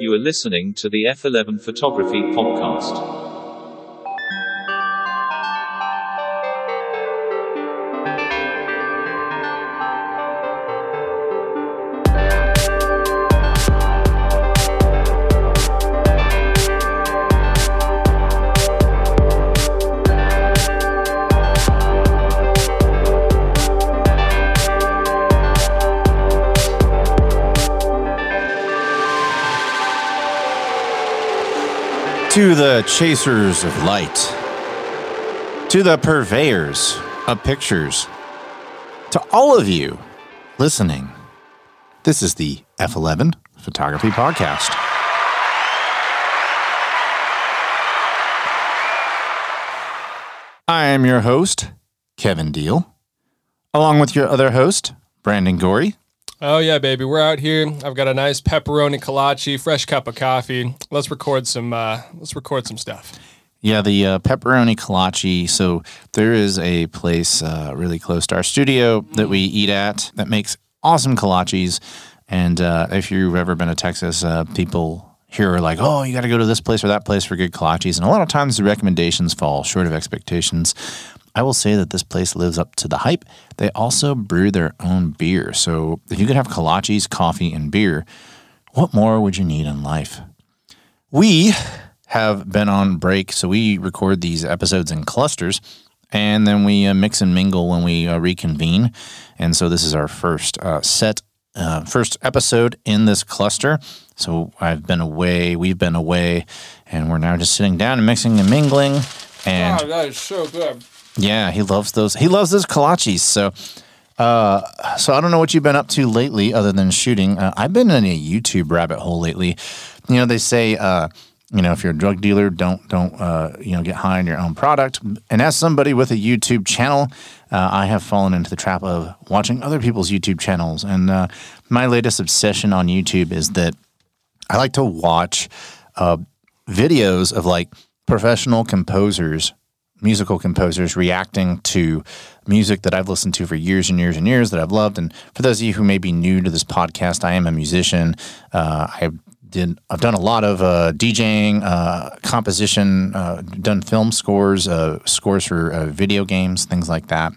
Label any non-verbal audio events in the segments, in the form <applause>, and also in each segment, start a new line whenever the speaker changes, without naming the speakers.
You are listening to the F11 Photography Podcast.
Chasers of light, to the purveyors of pictures, to all of you listening, this is the F11 Photography Podcast. I am your host, Kevin Deal, along with your other host, Brandon Gorrie.
Oh yeah, baby, we're out here. I've got a nice pepperoni kolache, fresh cup of coffee. Let's record some. Uh, let's record some stuff.
Yeah, the uh, pepperoni kolache. So there is a place uh, really close to our studio that we eat at that makes awesome kolaches. And uh, if you've ever been to Texas, uh, people here are like, "Oh, you got to go to this place or that place for good kolaches." And a lot of times the recommendations fall short of expectations. I will say that this place lives up to the hype. They also brew their own beer. So if you could have kolaches, coffee, and beer, what more would you need in life? We have been on break, so we record these episodes in clusters and then we uh, mix and mingle when we uh, reconvene. And so this is our first uh, set, uh, first episode in this cluster. So I've been away, we've been away, and we're now just sitting down and mixing and mingling. And
Oh, that is so good.
Yeah, he loves those. He loves those kolaches. So, uh, so I don't know what you've been up to lately, other than shooting. Uh, I've been in a YouTube rabbit hole lately. You know, they say, uh, you know, if you're a drug dealer, don't don't uh, you know get high on your own product. And as somebody with a YouTube channel, uh, I have fallen into the trap of watching other people's YouTube channels. And uh, my latest obsession on YouTube is that I like to watch uh, videos of like professional composers, musical composers reacting to music that I've listened to for years and years and years that I've loved. And for those of you who may be new to this podcast, I am a musician. Uh, I did I've done a lot of uh, DJing, uh, composition, uh, done film scores, uh, scores for uh, video games, things like that.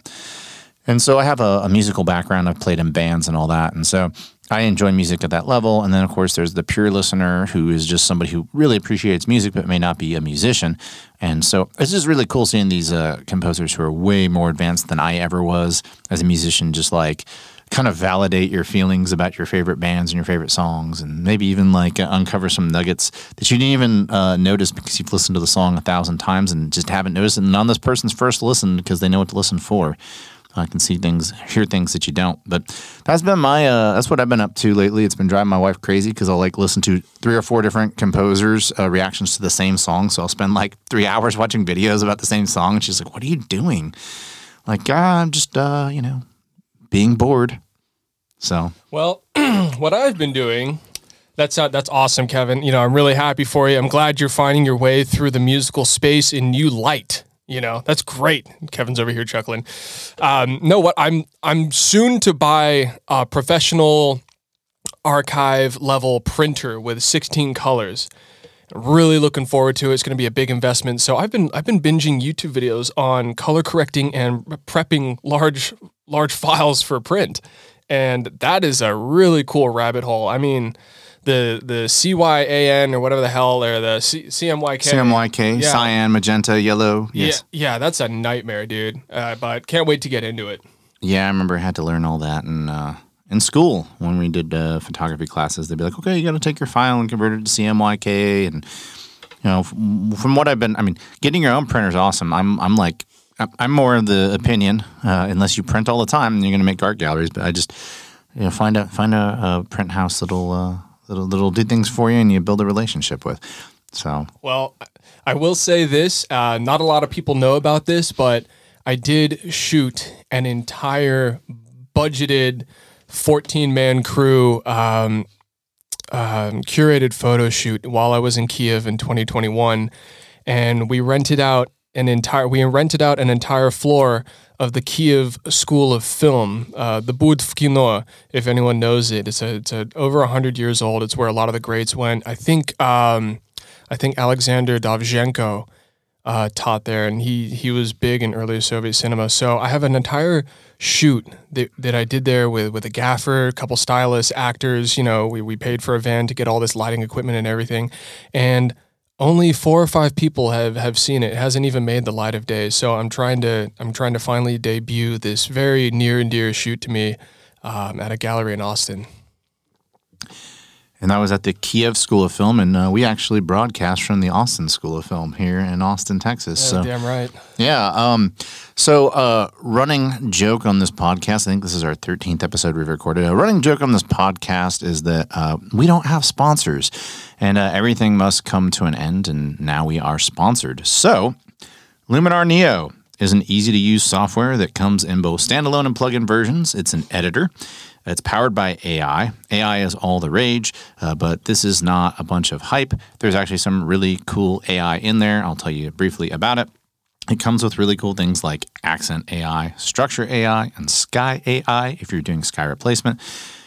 And so I have a, a musical background. I've played in bands and all that. And so I enjoy music at that level. And then, of course, there's the pure listener who is just somebody who really appreciates music but may not be a musician. And so it's just really cool seeing these uh, composers who are way more advanced than I ever was as a musician, just like kind of validate your feelings about your favorite bands and your favorite songs and maybe even like uh, uncover some nuggets that you didn't even uh, notice because you've listened to the song a thousand times and just haven't noticed it. And on this person's first listen because they know what to listen for. I can see things, hear things that you don't. But that's been my, uh, that's what I've been up to lately. It's been driving my wife crazy because I'll like listen to three or four different composers' uh, reactions to the same song. So I'll spend like three <laughs> hours watching videos about the same song. And she's like, "What are you doing?" Like, ah, I'm just, uh, you know, being bored. So
Well, <clears throat> what I've been doing. That's uh, that's awesome, Kevin. You know, I'm really happy for you. I'm glad you're finding your way through the musical space in new light. You know, that's great. Kevin's over here chuckling. Um, no, what I'm I'm soon to buy a professional archive level printer with 16 colors. Really looking forward to it. It's going to be a big investment. So I've been I've been binging YouTube videos on color correcting and prepping large large <laughs> files for print, and that is a really cool rabbit hole. I mean, the the CYAN or whatever the hell or the C- CMYK.
CMYK,
Yeah.
cyan, magenta, yellow. Yes.
Yeah, yeah, that's a nightmare, dude. Uh, but can't wait to get into it.
Yeah, I remember I had to learn all that in uh, in school when we did uh, photography classes. They'd be like, "Okay, you got to take your file and convert it to CMYK." And you know, from, from what I've been, I mean, getting your own printer is awesome. I'm I'm like I'm- I'm more of the opinion, uh, unless you print all the time, you're going to make art galleries. But I just you know find a find a, a print house that'll uh, that'll do things for you and you build a relationship with. So
Well, I will say this: uh, not a lot of people know about this, but I did shoot an entire budgeted 14 man crew um, um, curated photo shoot while I was in Kiev in 2021, and we rented out an entire we rented out an entire floor of the Kiev School of Film, uh, the Bud v Kino, if anyone knows it. It's a, it's a, over hundred years old. It's where a lot of the greats went. I think um, I think Alexander Dovzhenko uh, taught there, and he he was big in early Soviet cinema. So I have an entire shoot that, that I did there with with a gaffer, a couple stylists, actors. You know, we we paid for a van to get all this lighting equipment and everything, and only four or five people have have seen it. It hasn't even made the light of day. So I'm trying to I'm trying to finally debut this very near and dear shoot to me um, at a gallery in Austin.
And that was at the Kiev School of Film, and uh, we actually broadcast from the Austin School of Film here in Austin, Texas.
Yeah,
so
damn right.
Yeah. Um, so, uh, running joke on this podcast, I think this is our 13th episode we've recorded. A running joke on this podcast is that uh, we don't have sponsors and uh, everything must come to an end, and now we are sponsored. So, Luminar Neo is an easy to use software that comes in both standalone and plug in versions. It's an editor. It's powered by AI. AI is all the rage, uh, but this is not a bunch of hype. There's actually some really cool AI in there. I'll tell you briefly about it. It comes with really cool things like Accent AI, Structure AI, and Sky AI if you're doing sky replacement.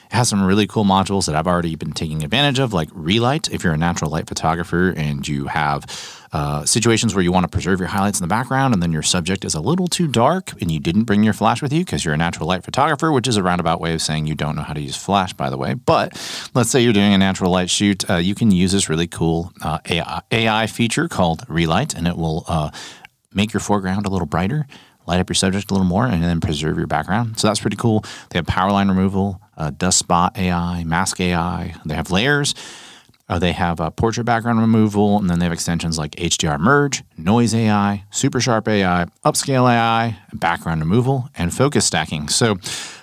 It has some really cool modules that I've already been taking advantage of, like Relight. If you're a natural light photographer and you have uh, situations where you want to preserve your highlights in the background and then your subject is a little too dark and you didn't bring your flash with you because you're a natural light photographer, which is a roundabout way of saying you don't know how to use flash, by the way. But let's say you're doing a natural light shoot, uh, you can use this really cool uh, AI, AI, feature called Relight, and it will uh, make your foreground a little brighter light up your subject a little more and then preserve your background. So that's pretty cool. They have power line removal, uh, dust spot AI, mask AI. They have layers. Uh, they have uh, portrait background removal, and then they have extensions like HDR merge, noise AI, super sharp AI, upscale AI, background removal, and focus stacking. So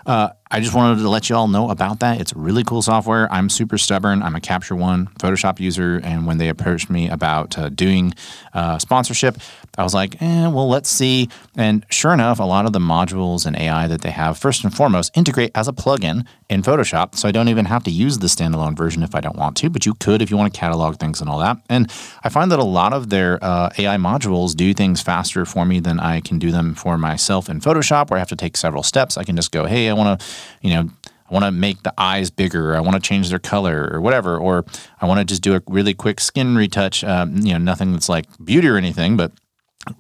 uh, I just wanted to let you all know about that. It's really cool software. I'm super stubborn. I'm a Capture One Photoshop user, and when they approached me about uh, doing uh, sponsorship, I was like, eh, well, let's see. And sure enough, a lot of the modules and AI that they have, first and foremost, integrate as a plugin in Photoshop. So I don't even have to use the standalone version if I don't want to, but you could if you want to catalog things and all that. And I find that a lot of their uh, AI modules do things faster for me than I can do them for myself in Photoshop, where I have to take several steps. I can just go, hey, I want to, you know, I want to make the eyes bigger. I want to change their color or whatever. Or I want to just do a really quick skin retouch. Um, you know, nothing that's like beauty or anything, but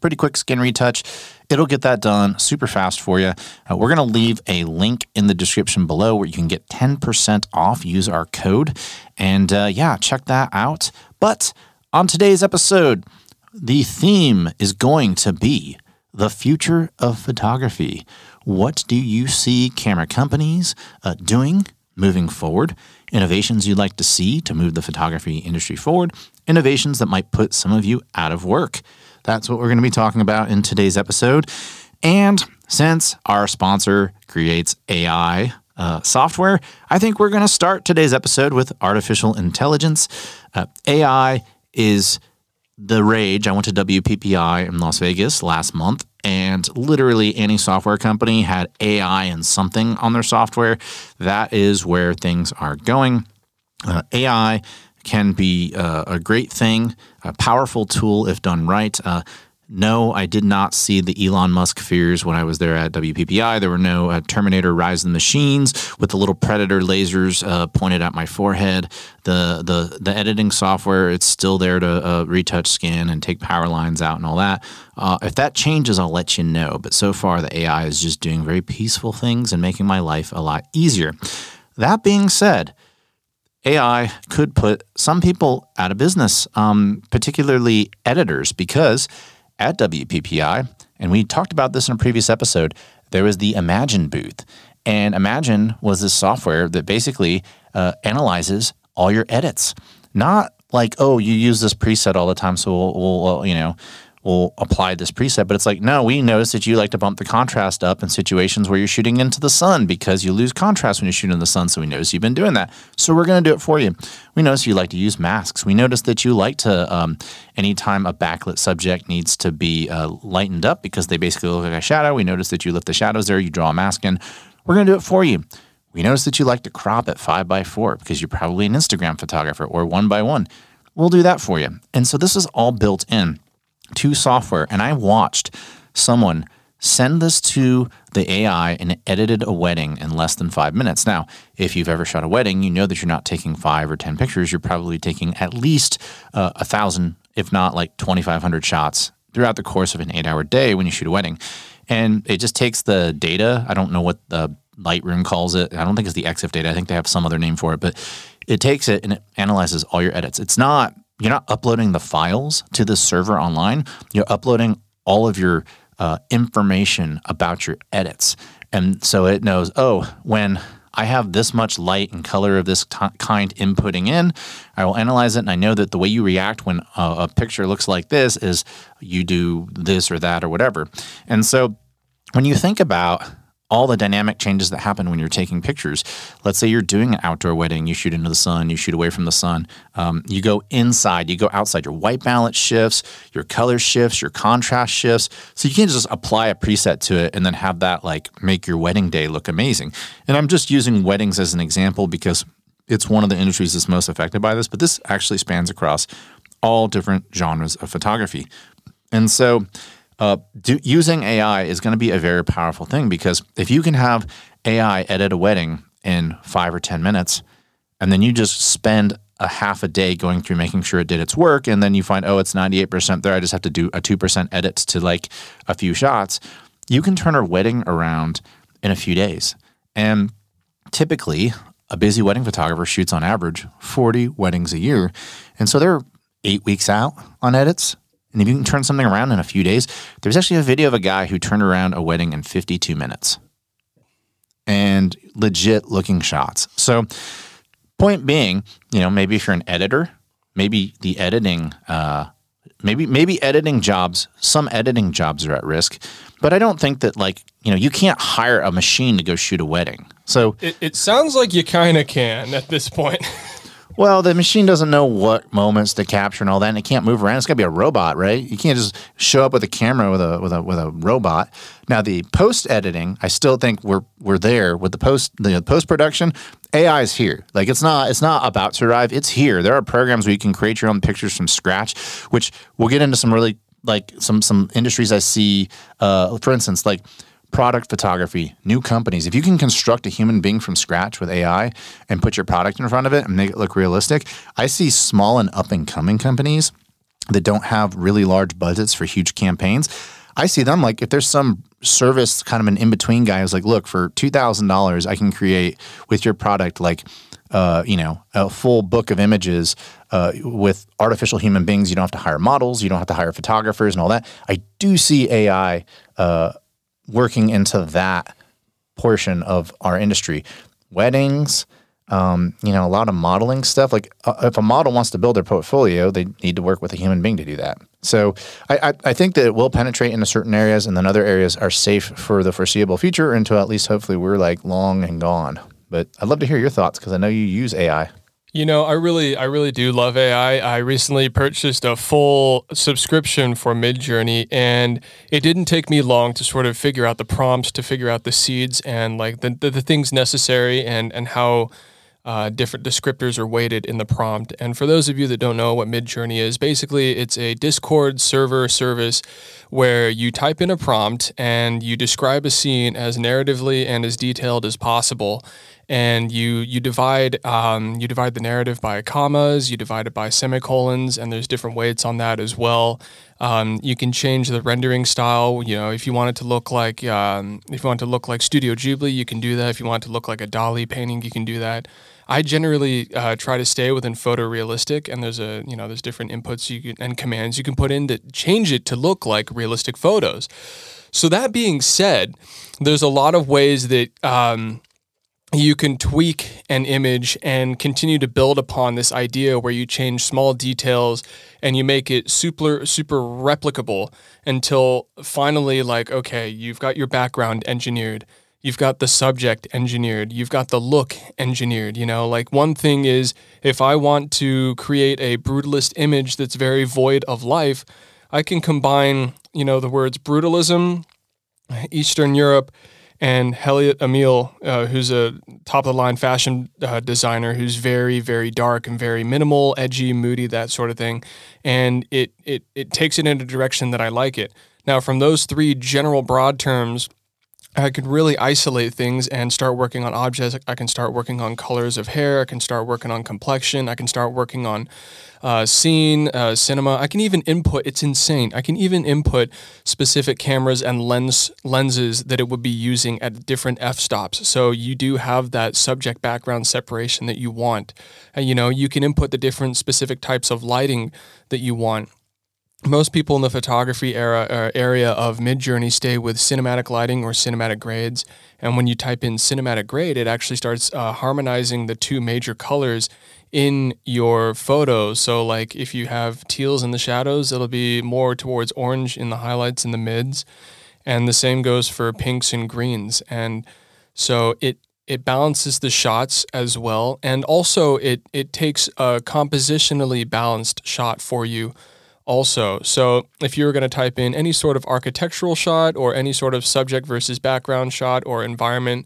pretty quick skin retouch. It'll get that done super fast for you. Uh, we're going to leave a link in the description below where you can get 10% off. Use our code. And uh, yeah, check that out. But on today's episode, the theme is going to be the future of photography. What do you see camera companies uh, doing moving forward? Innovations you'd like to see to move the photography industry forward? Innovations that might put some of you out of work? That's what we're going to be talking about in today's episode. And since our sponsor creates AI uh, software, I think we're going to start today's episode with artificial intelligence. Uh, AI is the rage. I went to WPPI in Las Vegas last month, and literally any software company had AI and something on their software. That is where things are going. Uh, AI can be uh, a great thing, a powerful tool if done right. Uh, no, I did not see the Elon Musk fears when I was there at WPPI. There were no uh, Terminator Rise of the Machines with the little predator lasers uh, pointed at my forehead. The the the editing software it's still there to uh, retouch skin and take power lines out and all that. Uh, if that changes, I'll let you know. But so far, the AI is just doing very peaceful things and making my life a lot easier. That being said. AI could put some people out of business, um, particularly editors, because at WPPI, and we talked about this in a previous episode, there was the Imagen booth. And Imagen was this software that basically uh, analyzes all your edits. Not like, oh, you use this preset all the time, so we'll, we'll you know, will apply this preset. But it's like, no, we notice that you like to bump the contrast up in situations where you're shooting into the sun because you lose contrast when you shoot in the sun. So we notice you've been doing that. So we're going to do it for you. We notice you like to use masks. We notice that you like to, um, anytime a backlit subject needs to be uh, lightened up because they basically look like a shadow, we notice that you lift the shadows there, you draw a mask in. We're going to do it for you. We notice that you like to crop at five by four because you're probably an Instagram photographer or one by one. We'll do that for you. And so this is all built in to software and I watched someone send this to the AI and it edited a wedding in less than five minutes. Now, if you've ever shot a wedding, you know that you're not taking five or 10 pictures. You're probably taking at least uh, a thousand, if not like 2,500 shots throughout the course of an eight hour day when you shoot a wedding. And it just takes the data. I don't know what the Lightroom calls it. I don't think it's the EXIF data. I think they have some other name for it, but it takes it and it analyzes all your edits. It's not, you're not uploading the files to the server online. You're uploading all of your uh, information about your edits. And so it knows, oh, when I have this much light and color of this t- kind inputting in, I will analyze it. And I know that the way you react when a, a picture looks like this is you do this or that or whatever. And so when you think about all the dynamic changes that happen when you're taking pictures. Let's say you're doing an outdoor wedding, you shoot into the sun, you shoot away from the sun, um, you go inside, you go outside, your white balance shifts, your color shifts, your contrast shifts. So you can't just apply a preset to it and then have that like make your wedding day look amazing. And I'm just using weddings as an example because it's one of the industries that's most affected by this, but this actually spans across all different genres of photography. And so, uh, do, using AI is going to be a very powerful thing because if you can have AI edit a wedding in five or 10 minutes, and then you just spend a half a day going through making sure it did its work, and then you find, oh, it's 98% there, I just have to do a 2% edit to like a few shots, you can turn a wedding around in a few days. And typically, a busy wedding photographer shoots on average 40 weddings a year. And so they're eight weeks out on edits. And if you can turn something around in a few days, there's actually a video of a guy who turned around a wedding in 52 minutes and legit looking shots. So, point being, you know, maybe if you're an editor, maybe the editing, uh, maybe maybe editing jobs, some editing jobs are at risk, but I don't think that like you know you can't hire a machine to go shoot a wedding. So
It, it sounds like you kind of can at this point. <laughs>
Well, the machine doesn't know what moments to capture and all that, and it can't move around. It's got to be a robot, right? You can't just show up with a camera with a with a with a robot. Now, the post editing, I still think we're we're there with the post the post production. AI is here. Like it's not it's not about to arrive. It's here. There are programs where you can create your own pictures from scratch, which we'll get into some really like some some industries I see. Uh, for instance, like product photography, new companies. If you can construct a human being from scratch with AI and put your product in front of it and make it look realistic, I see small and up and coming companies that don't have really large budgets for huge campaigns. I see them like if there's some service kind of an in between guy who's like, look, for two thousand dollars, I can create with your product like uh, you know, a full book of images uh, with artificial human beings. You don't have to hire models. You don't have to hire photographers and all that. I do see AI uh, working into that portion of our industry. Weddings, um, you know, a lot of modeling stuff. Like uh, if a model wants to build their portfolio, they need to work with a human being to do that. So I, I, I think that it will penetrate into certain areas, and then other areas are safe for the foreseeable future until at least hopefully we're like long and gone. But I'd love to hear your thoughts because I know you use AI.
You know, I really, I really do love AI. I recently purchased a full subscription for Midjourney, and it didn't take me long to sort of figure out the prompts, to figure out the seeds and like the the, the things necessary, and and how uh, different descriptors are weighted in the prompt. And for those of you that don't know what Midjourney is, basically it's a Discord server service where you type in a prompt and you describe a scene as narratively and as detailed as possible and you you divide um, you divide the narrative by commas, you divide it by semicolons, and there's different weights on that as well. Um, you can change the rendering style. You know, if you want it to look like um, if you want to look like Studio Ghibli, you can do that. If you want it to look like a Dali painting, you can do that. I generally uh, try to stay within photorealistic, and there's a you know there's different inputs you can, and commands you can put in to change it to look like realistic photos. So that being said, there's a lot of ways that um, you can tweak an image and continue to build upon this idea where you change small details and you make it super super replicable until finally like okay you've got your background engineered you've got the subject engineered you've got the look engineered you know? Like one thing is if i want to create a brutalist image that's very void of life i can combine you know the words brutalism eastern europe and Heliot Emil, uh, who's a top of the line fashion uh, designer who's very, very dark and very minimal, edgy, moody, that sort of thing. And it, it, it takes it in a direction that I like it. Now, from those three general broad terms, I could really isolate things and start working on objects. I can start working on colors of hair. I can start working on complexion. I can start working on uh, scene, uh, cinema. I can even input. It's insane. I can even input specific cameras and lens lenses that it would be using at different f stops. So you do have that subject background separation that you want. And, you know, you can input the different specific types of lighting that you want most people in the photography era uh, area of Midjourney stay with cinematic lighting or cinematic grades. And when you type in cinematic grade, it actually starts uh, harmonizing the two major colors in your photo. So, like if you have teals in the shadows, it'll be more towards orange in the highlights and the mids. And the same goes for pinks and greens. And so it it balances the shots as well, and also it it takes a compositionally balanced shot for you also. So if you were going to type in any sort of architectural shot or any sort of subject versus background shot or environment,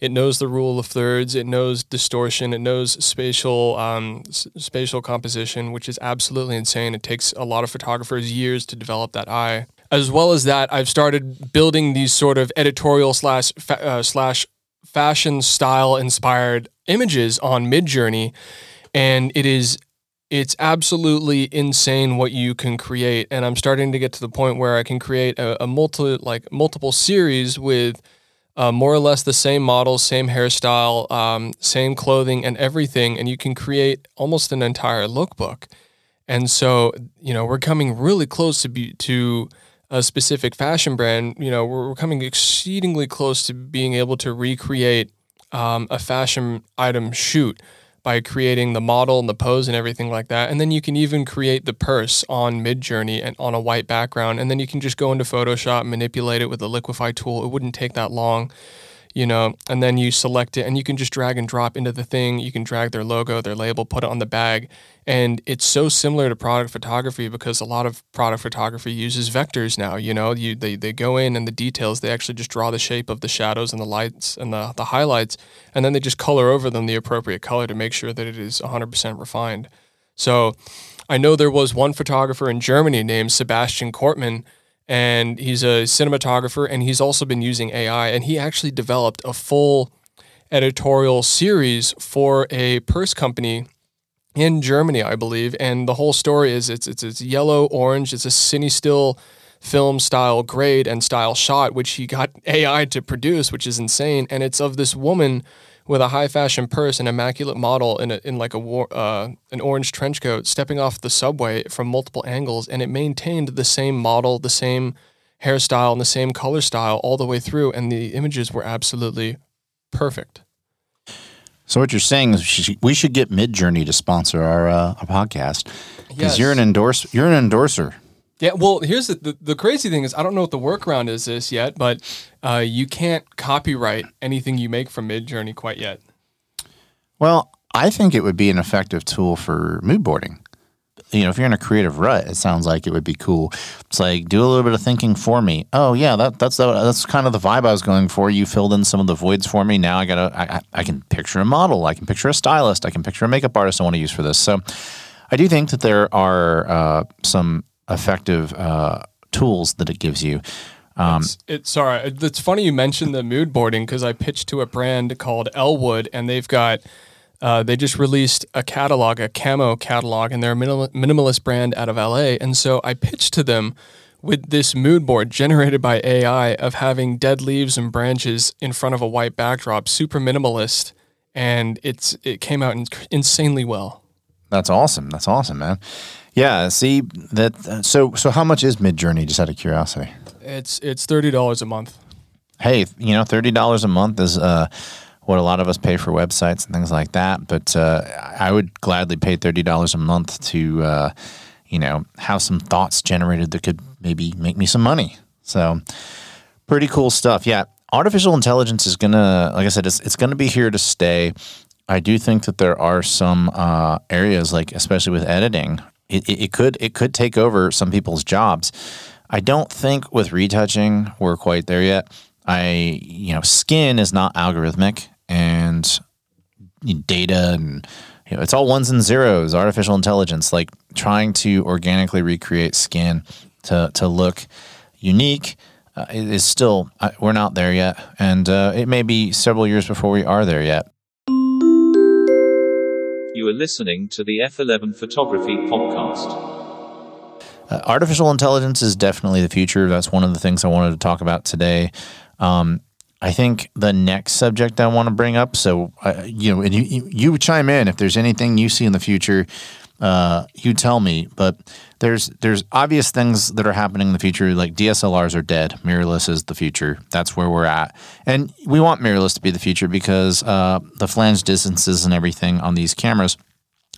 it knows the rule of thirds. It knows distortion. It knows spatial um, s- spatial composition, which is absolutely insane. It takes a lot of photographers years to develop that eye. As well as that, I've started building these sort of editorial slash fa- uh, slash fashion style inspired images on Midjourney, and it is it's absolutely insane what you can create and i'm starting to get to the point where i can create a, a multi like multiple series with uh, more or less the same model same hairstyle um, same clothing and everything and you can create almost an entire lookbook. And so you know we're coming really close to be to a specific fashion brand you know we're, we're coming exceedingly close to being able to recreate um, a fashion item shoot by creating the model and the pose and everything like that. And then you can even create the purse on Midjourney and on a white background. And then you can just go into Photoshop, manipulate it with the Liquify tool. It wouldn't take that long, you know. And then you select it and you can just drag and drop into the thing. You can drag their logo, their label, put it on the bag. And it's so similar to product photography because a lot of product photography uses vectors now. You know, you they, they go in and the details, they actually just draw the shape of the shadows and the lights and the, the highlights, and then they just color over them the appropriate color to make sure that it is 100% refined. So I know there was one photographer in Germany named Sebastian Kortman, and he's a cinematographer, and he's also been using AI, and he actually developed a full editorial series for a purse company in Germany, I believe. And the whole story is it's it's, it's yellow orange. It's a cine still film style grade and style shot, which he got <laughs> AI to produce, which is insane. And it's of this woman with a high fashion purse and immaculate model in a, in like a war, uh, an orange trench coat stepping off the subway from multiple angles, and it maintained the same model, the same hairstyle, and the same color style all the way through, and the images were absolutely perfect.
So what you're saying is we should, get Midjourney to sponsor our uh, our podcast because
Yes.
you're an endorse you're an endorser.
Yeah, well, here's the, the the crazy thing is I don't know what the workaround is this yet, but uh, you can't copyright anything you make from Midjourney quite yet.
Well, I think it would be an effective tool for mood boarding. You know, if you're in a creative rut, it sounds like it would be cool. It's like do a little bit of thinking for me. Oh yeah, that that's the, that's kind of the vibe I was going for. You filled in some of the voids for me. Now I gotta I, I can picture a model. I can picture a stylist. I can picture a makeup artist I want to use for this. So I do think that there are uh, some effective uh, tools that it gives you. Um,
It's, it's sorry. It's funny you mentioned the mood boarding because I pitched to a brand called Elwood, and they've got uh, they just released a catalog, a camo catalog, and they're a minimal, minimalist brand out of LA. And so I pitched to them with this mood board generated by AI of having dead leaves and branches in front of a white backdrop, super minimalist, and it's it came out in, insanely well.
That's awesome. That's awesome, man. Yeah. See that. So so how much is Midjourney? Just out of curiosity.
It's it's thirty dollars a month.
hey, you know, thirty dollars a month is uh, what a lot of us pay for websites and things like that. But uh, I would gladly pay thirty dollars a month to, uh, you know, have some thoughts generated that could maybe make me some money. So, pretty cool stuff. Yeah, artificial intelligence is gonna, like I said, it's it's gonna be here to stay. I do think that there are some uh, areas, like especially with editing, it, it, it could it could take over some people's jobs. I don't think with retouching we're quite there yet. I you know skin is not algorithmic and data and you know, it's all ones and zeros. Artificial intelligence, like trying to organically recreate skin to to look unique. Uh, is still uh, we're not there yet, and uh, it may be several years before we are there yet.
You are listening to the F11 Photography Podcast.
Uh, artificial intelligence is definitely the future. That's one of the things I wanted to talk about today. Um, I think the next subject I want to bring up. So, uh, you know, and you, you, you chime in if there's anything you see in the future. Uh, you tell me. But there's there's obvious things that are happening in the future. Like DSLRs are dead. Mirrorless is the future. That's where we're at, and we want mirrorless to be the future because uh, the flange distances and everything on these cameras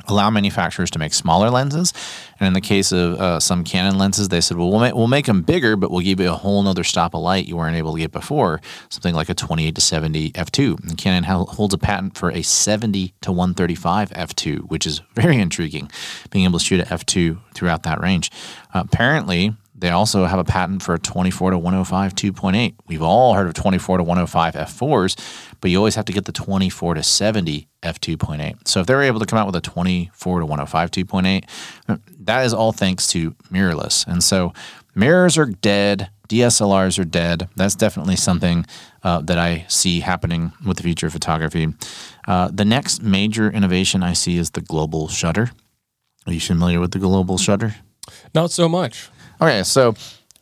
allow manufacturers to make smaller lenses. And in the case of uh, some Canon lenses, they said, well, we'll, we'll make them bigger, but we'll give you a whole nother stop of light you weren't able to get before, something like a 28 to 70 f2. And Canon holds a patent for a 70 to 135 f2, which is very intriguing, being able to shoot at f2 throughout that range. Uh, apparently, they also have a patent for a 24 to 105 2.8. We've all heard of 24 to 105 f4s, but you always have to get the 24 to 70 f2.8. So if they're able to come out with a 24 to 105 2.8, that is all thanks to mirrorless. And so mirrors are dead, DSLRs are dead. That's definitely something uh, that I see happening with the future of photography. Uh, the next major innovation I see is the global shutter. Are you familiar with the global shutter?
Not so much.
Okay, so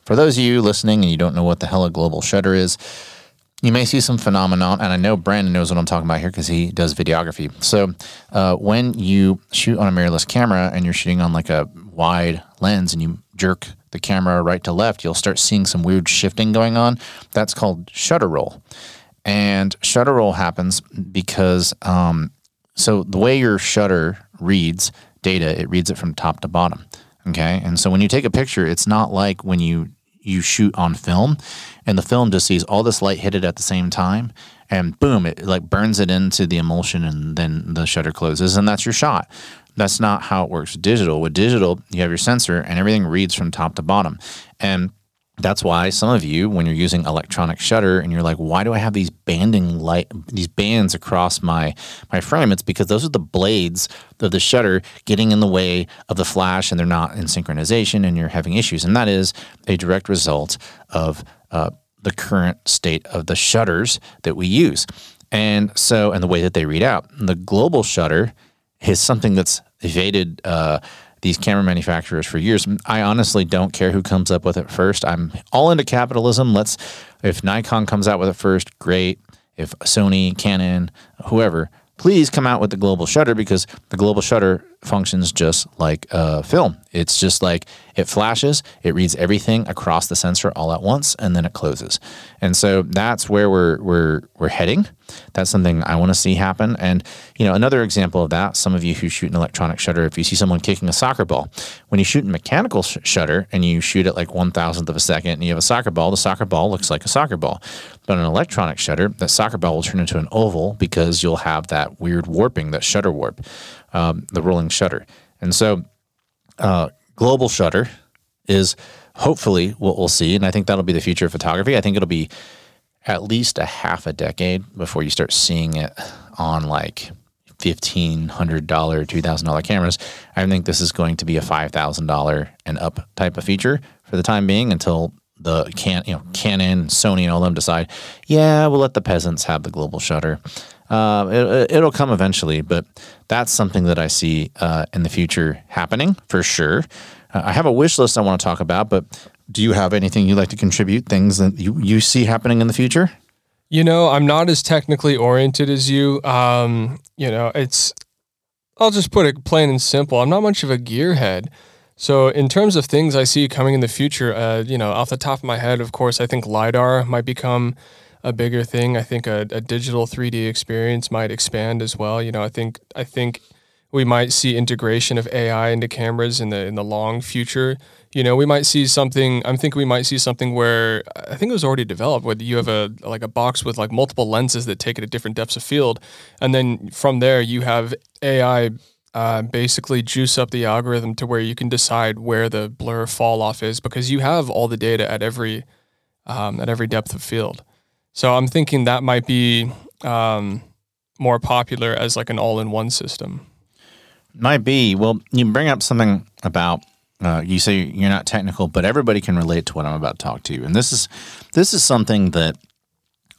for those of you listening and you don't know what the hell a global shutter is, you may see some phenomenon, and I know Brandon knows what I'm talking about here because he does videography. So, uh, when you shoot on a mirrorless camera and you're shooting on like a wide lens and you jerk the camera right to left, you'll start seeing some weird shifting going on. That's called shutter roll. And shutter roll happens because, um, so the way your shutter reads data, it reads it from top to bottom. Okay. And so when you take a picture, it's not like when you you shoot on film and the film just sees all this light hit it at the same time and boom it like burns it into the emulsion and then the shutter closes and that's your shot. That's not how it works digital. With digital you have your sensor and everything reads from top to bottom. And that's why some of you, when you're using electronic shutter and you're like, why do I have these banding light, these bands across my, my frame? It's because those are the blades of the shutter getting in the way of the flash and they're not in synchronization and you're having issues. And that is a direct result of uh, the current state of the shutters that we use. And so, and the way that they read out. The global shutter is something that's evaded uh, these camera manufacturers for years. I honestly don't care who comes up with it first. I'm all into capitalism. Let's, if Nikon comes out with it first, great. If Sony, Canon, whoever, please come out with the global shutter because the global shutter functions just like a film. It's just like it flashes, it reads everything across the sensor all at once, and then it closes. And so that's where we're we're we're heading. That's something I want to see happen. And you know, another example of that, some of you who shoot an electronic shutter, if you see someone kicking a soccer ball, when you shoot a mechanical sh- shutter and you shoot it like one thousandth of a second, and you have a soccer ball, the soccer ball looks like a soccer ball. But an electronic shutter, that soccer ball will turn into an oval because you'll have that weird warping, that shutter warp um, the rolling shutter. And so, uh, global shutter is hopefully what we'll see. And I think that'll be the future of photography. I think it'll be at least a half a decade before you start seeing it on like $1,500, $2,000 cameras. I think this is going to be a $5,000 and up type of feature for the time being until the can you know Canon, Sony, and all them decide, yeah, we'll let the peasants have the global shutter. Uh, it, will come eventually, but that's something that I see uh, in the future happening for sure. Uh, I have a wish list I want to talk about, but do you have anything you'd like to contribute? Things that you, you see happening in the future?
You know, I'm not as technically oriented as you. Um, you know, it's, I'll just put it plain and simple. I'm not much of a gearhead. So, in terms of things I see coming in the future, uh, you know, off the top of my head, of course, I think LiDAR might become a bigger thing. I think a, a digital 3D experience might expand as well. You know, I think I think we might see integration of AI into cameras in the in the long future. You know, we might see something. I'm thinking we might see something where I think it was already developed, where you have a like a box with like multiple lenses that take it at different depths of field, and then from there you have AI uh, basically juice up the algorithm to where you can decide where the blur fall off is because you have all the data at every um, at every depth of field. So I'm thinking that might be um, more popular as like an all-in-one system.
Might be. Well, you bring up something about Uh, you say you're not technical, but everybody can relate to what I'm about to talk to you. And this is this is something that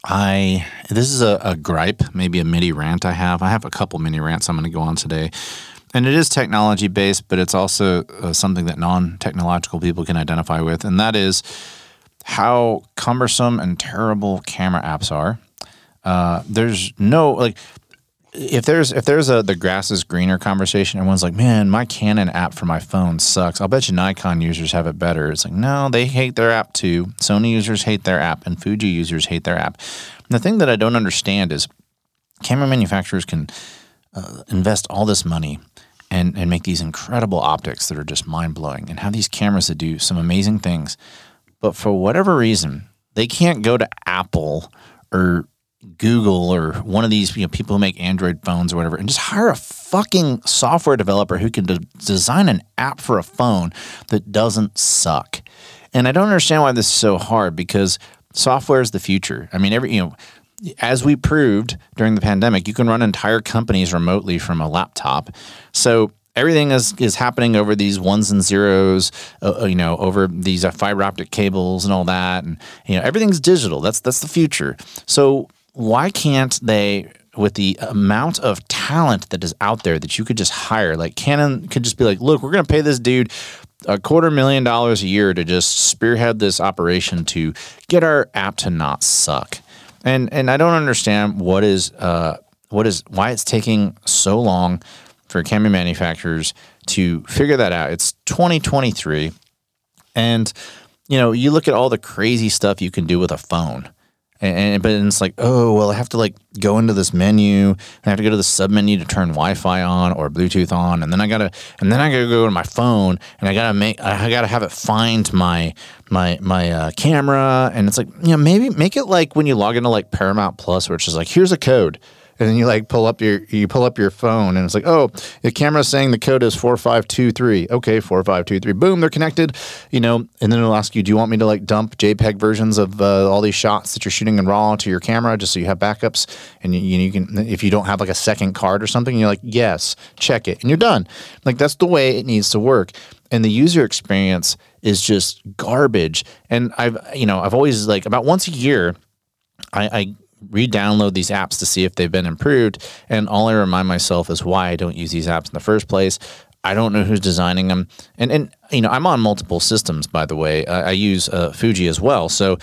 I this is a, a gripe, maybe a mini rant I have. I have a couple mini rants I'm going to go on today. And it is technology based, but it's also uh, something that non technological people can identify with. And that is how cumbersome and terrible camera apps are. Uh, there's no, like, if there's if there's a the grass is greener conversation, everyone's like, man, my Canon app for my phone sucks. I'll bet you Nikon users have it better. It's like, no, they hate their app too. Sony users hate their app, and Fuji users hate their app. And the thing that I don't understand is camera manufacturers can uh, invest all this money and and make these incredible optics that are just mind blowing, and have these cameras that do some amazing things, but for whatever reason, they can't go to Apple or Google or one of these you know, people who make Android phones or whatever, and just hire a fucking software developer who can de- design an app for a phone that doesn't suck. And I don't understand why this is so hard because software is the future. I mean, every you know, as we proved during the pandemic, you can run entire companies remotely from a laptop. So everything is is happening over these ones and zeros, uh, uh you know, over these uh, fiber optic cables and all that, and you know, everything's digital. That's that's the future. So why can't they with the amount of talent that is out there that you could just hire like canon could just be like look we're going to pay this dude a quarter million dollars a year to just spearhead this operation to get our app to not suck and and i don't understand what is uh what is why it's taking so long for camera manufacturers to figure that out it's 2023 and you know you look at all the crazy stuff you can do with a phone and, but it's like, oh well, I have to like go into this menu. And I have to go to the sub menu to turn Wi-Fi on or Bluetooth on, and then I gotta, and then I gotta go to my phone, and I gotta make, I gotta have it find my my my uh, camera, and it's like, you know, maybe make it like when you log into like Paramount Plus, which is like, here's a code and then you like pull up your you pull up your phone and it's like oh the camera's saying the code is 4523 okay 4523 boom they're connected you know and then it'll ask you do you want me to like dump jpeg versions of uh, all these shots that you're shooting in raw to your camera just so you have backups? And you, you can if you don't have like a second card or something you're like yes check it and you're done. Like that's the way it needs to work. And the user experience is just garbage. And i've you know i've always like about once a year I, I re-download these apps to see if they've been improved. And all I remind myself is why I don't use these apps in the first place. I don't know who's designing them, and and you know I'm on multiple systems. By the way, I, I use uh, Fuji as well, so.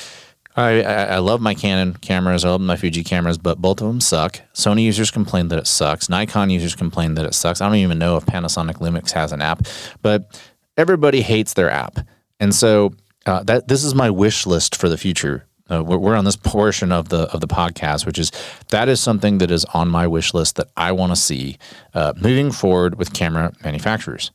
I, I, love my Canon cameras. I love my Fuji cameras, but both of them suck. Sony users complain that it sucks. Nikon users complain that it sucks. I don't even know if Panasonic Lumix has an app, but everybody hates their app, and so uh, that this is my wish list for the future uh, we're, we're on this portion of the of the podcast, which is that is something that is on my wish list that I want to see uh, moving forward with camera manufacturers.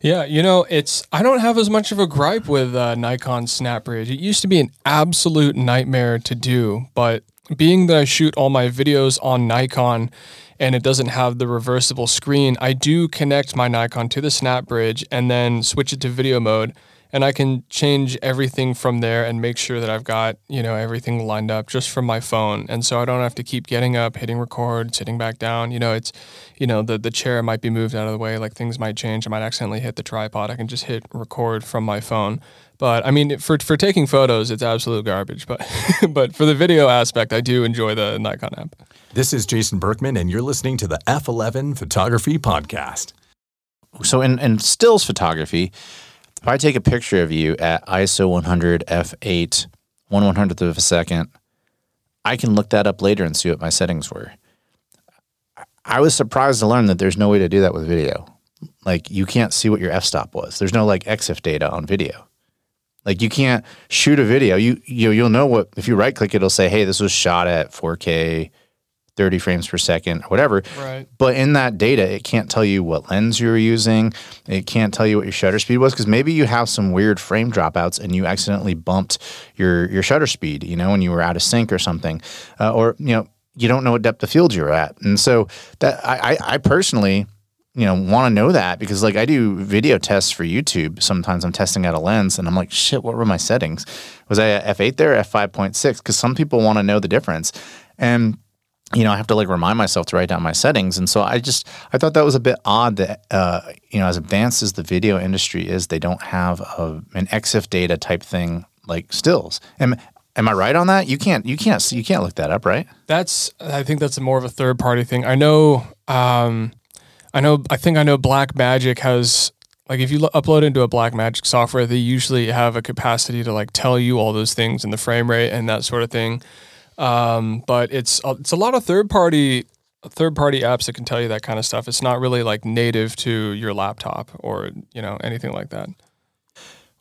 Yeah, you know, it's I don't have as much of a gripe with uh, Nikon SnapBridge. It used to be an absolute nightmare to do, but being that I shoot all my videos on Nikon and it doesn't have the reversible screen, I do connect my Nikon to the SnapBridge and then switch it to video mode and I can change everything from there and make sure that I've got, you know, everything lined up just from my phone. And so I don't have to keep getting up, hitting record, sitting back down. You know, it's, you know, the, the chair might be moved out of the way, like things might change. I might accidentally hit the tripod. I can just hit record from my phone. But I mean, for, for taking photos, it's absolute garbage. But <laughs> but for the video aspect, I do enjoy the Nikon app.
This is Jason Berkman, and you're listening to the F11 Photography Podcast.
So in, in stills photography, if I take a picture of you at ISO 100 f8, one one hundredth of a second, I can look that up later and see what my settings were. I was surprised to learn that there's no way to do that with video. Like you can't see what your f-stop was. There's no like EXIF data on video. Like you can't shoot a video. You you you'll know what if you right click it'll say, "Hey, this was shot at 4K 30 frames per second or whatever.
Right.
But in that data, it can't tell you what lens you were using. It can't tell you what your shutter speed was because maybe you have some weird frame dropouts and you accidentally bumped your your shutter speed, you know, when you were out of sync or something. Uh, or, you know, you don't know what depth of field you're at. And so that I, I personally you know want to know that because like I do video tests for YouTube. Sometimes I'm testing out a lens and I'm like, shit, what were my settings? Was I f8 there, f5.6? Because some people want to know the difference. And you know, I have to like remind myself to write down my settings. And so I just, I thought that was a bit odd that, uh, you know, as advanced as the video industry is, they don't have a, an EXIF data type thing like stills. Am, am I right on that? You can't, you can't, you can't look that up, right?
That's I think that's more of a third party thing. I know um I know I think I know Blackmagic has like if you lo- upload into a Blackmagic software, they usually have a capacity to like tell you all those things and the frame rate and that sort of thing. Um, but it's a- it's a lot of third party third party apps that can tell you that kind of stuff. It's not really like native to your laptop or you know anything like that.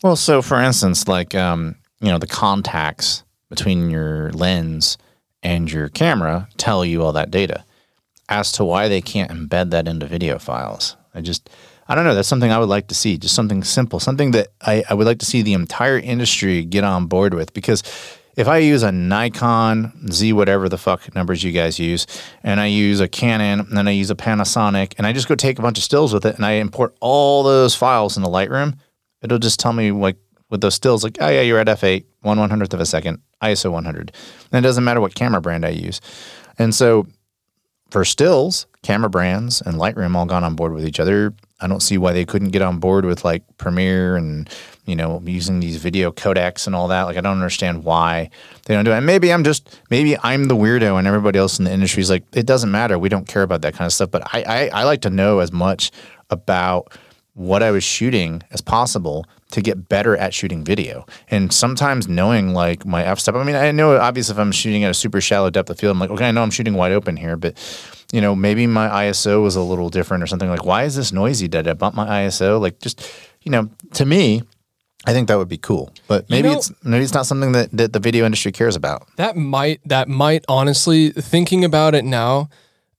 Well, so for instance, like um, you know, the contacts between your lens and your camera tell you all that data. As to why they can't embed that into video files, I just I don't know. That's something I would like to see. Just something simple, something that I, I would like to see the entire industry get on board with. Because if I use a Nikon Z, whatever the fuck numbers you guys use, and I use a Canon, and then I use a Panasonic, and I just go take a bunch of stills with it, and I import all those files in the Lightroom, it'll just tell me like with those stills, like, oh yeah, you're at f8, one one hundredth of a second, ISO 100. And it doesn't matter what camera brand I use. And so for stills, camera brands and Lightroom all gone on board with each other. I don't see why they couldn't get on board with like Premiere and you know using these video codecs and all that. Like I don't understand why they don't do it. And maybe I'm just maybe I'm the weirdo and everybody else in the industry is like it doesn't matter. We don't care about that kind of stuff. But I I, I like to know as much about what I was shooting as possible to get better at shooting video. And sometimes knowing like my f stop. I mean, I know obviously if I'm shooting at a super shallow depth of field, I'm like, okay, I know I'm shooting wide open here, but you know, maybe my ISO was a little different or something. Like, why is this noisy? Did I bump my ISO? Like, just you know, to me. I think that would be cool, but maybe
know-
it's maybe it's not something that, that the video industry cares about.
That might that might honestly thinking about it now,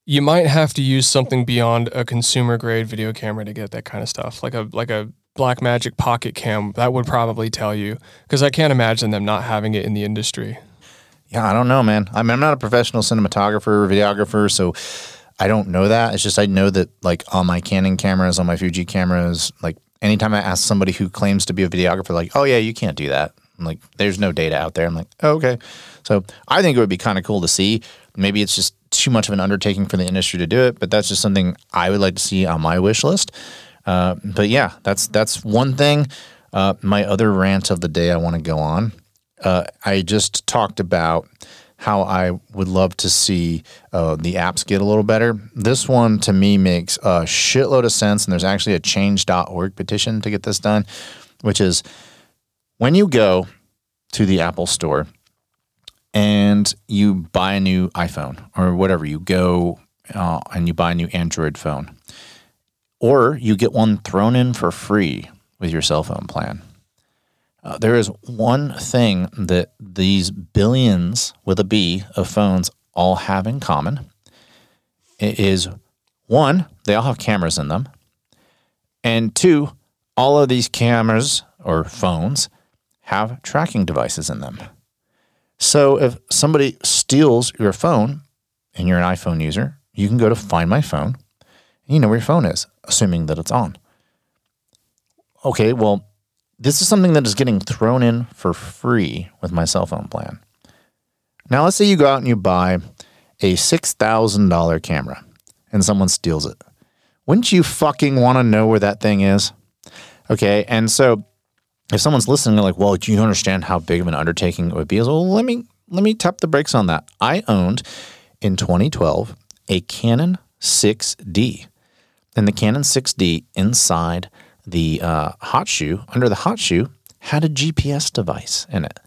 you might have to use something beyond a consumer grade video camera to get that kind of stuff. Like a like a Blackmagic Pocket Cam that would probably tell you because I can't imagine them not having it in the industry.
Yeah, I don't know, man. I mean, I'm not a professional cinematographer or videographer, so I don't know that. It's just I know that like on my Canon cameras, on my Fuji cameras, like anytime I ask somebody who claims to be a videographer, like, oh yeah, you can't do that. I'm like, there's no data out there. I'm like, oh, okay. So I think it would be kind of cool to see. Maybe it's just too much of an undertaking for the industry to do it, but that's just something I would like to see on my wish list. Uh, but yeah, that's that's one thing. Uh, my other rant of the day I want to go on. Uh, I just talked about how I would love to see uh, the apps get a little better. This one to me makes a shitload of sense, and there's actually a change.org petition to get this done, which is when you go to the Apple Store and you buy a new iPhone or whatever, you go uh, and you buy a new Android phone, or you get one thrown in for free with your cell phone plan. Uh, there is one thing that these billions with a B of phones all have in common. It is one, they all have cameras in them. And two, all of these cameras or phones have tracking devices in them. So if somebody steals your phone and you're an iPhone user, you can go to find my phone and you know where your phone is, assuming that it's on. Okay, well, this is something that is getting thrown in for free with my cell phone plan. Now, let's say you go out and you buy a $6,000 camera and someone steals it. Wouldn't you fucking want to know where that thing is? Okay, and so if someone's listening, they're like, "Well, do you understand how big of an undertaking it would be?" Well, let me let me tap the brakes on that. I owned in 2012 a Canon 6D, and the Canon 6D inside the uh, hot shoe, under the hot shoe, had a GPS device in it.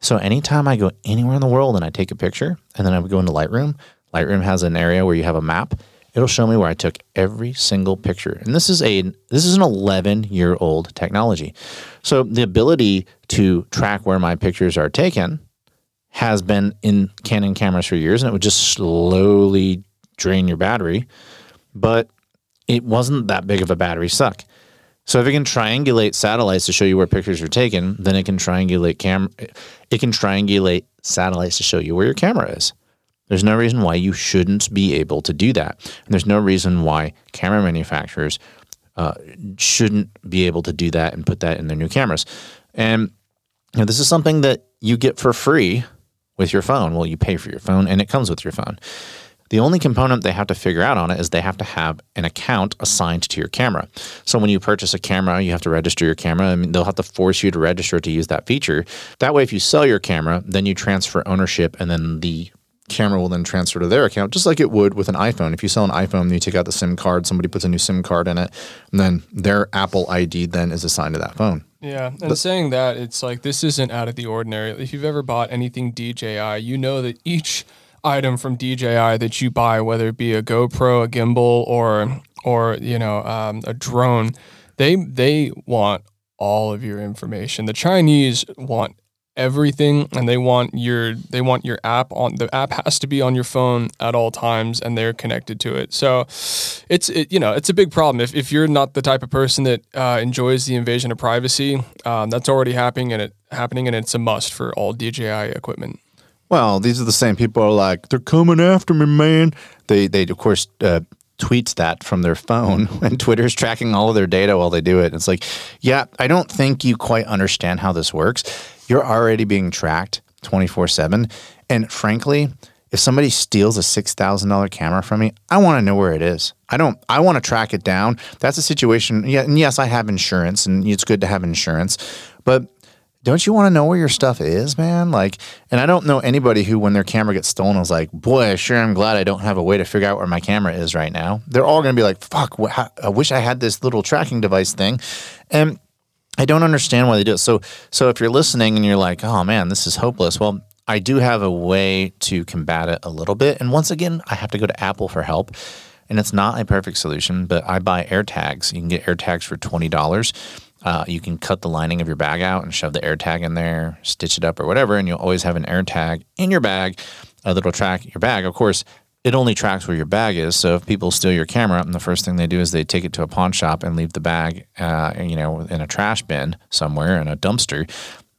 So anytime I go anywhere in the world and I take a picture, and then I would go into Lightroom, Lightroom has an area where you have a map. It'll show me where I took every single picture. And this is a this is an 11 year old technology. So the ability to track where my pictures are taken has been in Canon cameras for years, and it would just slowly drain your battery. But it wasn't that big of a battery suck. So if it can triangulate satellites to show you where pictures are taken, then it can triangulate cam it can triangulate satellites to show you where your camera is. There's no reason why you shouldn't be able to do that. And there's no reason why camera manufacturers uh, shouldn't be able to do that and put that in their new cameras. And you know, this is something that you get for free with your phone. Well, you pay for your phone and it comes with your phone. The only component they have to figure out on it is they have to have an account assigned to your camera. So when you purchase a camera, you have to register your camera. I mean, they'll have to force you to register to use that feature. That way, if you sell your camera, then you transfer ownership, and then the camera will then transfer to their account, just like it would with an iPhone. If you sell an iPhone, you take out the SIM card, somebody puts a new SIM card in it, and then their Apple ID then is assigned to that phone.
Yeah, and saying that, it's like this isn't out of the ordinary. If you've ever bought anything DJI, you know that each item from DJI that you buy, whether it be a GoPro, a gimbal, or or you know um, a drone, they they want all of your information. The Chinese want everything and they want your they want your app on the app has to be on your phone at all times and they're connected to it. So it's it, you know it's a big problem. If, if you're not the type of person that uh, enjoys the invasion of privacy um, that's already happening and it happening and it's a must for all DJI equipment
Well, these are the same people are like, they're coming after me, man. They, they of course, uh, tweets that from their phone, <laughs> and Twitter's tracking all of their data while they do it. It's like, yeah, I don't think you quite understand how this works. You're already being tracked 24 7. And frankly, if somebody steals a $6,000 camera from me, I want to know where it is. I don't, I want to track it down. That's a situation. Yeah. And yes, I have insurance and it's good to have insurance, but don't you want to know where your stuff is, man? Like, and I don't know anybody who, when their camera gets stolen, is like, boy, I sure, I'm glad I don't have a way to figure out where my camera is right now. They're all going to be like, fuck, how, I wish I had this little tracking device thing. And I don't understand why they do it. So, so if you're listening and you're like, oh man, this is hopeless. Well, I do have a way to combat it a little bit. And once again, I have to go to Apple for help. And it's not a perfect solution, but I buy AirTags. You can get AirTags for twenty dollars. Uh, you can cut the lining of your bag out and shove the AirTag in there, stitch it up or whatever, and you'll always have an AirTag in your bag uh, that'll track your bag. Of course, it only tracks where your bag is. So if people steal your camera, and the first thing they do is they take it to a pawn shop and leave the bag, uh, you know, in a trash bin somewhere in a dumpster,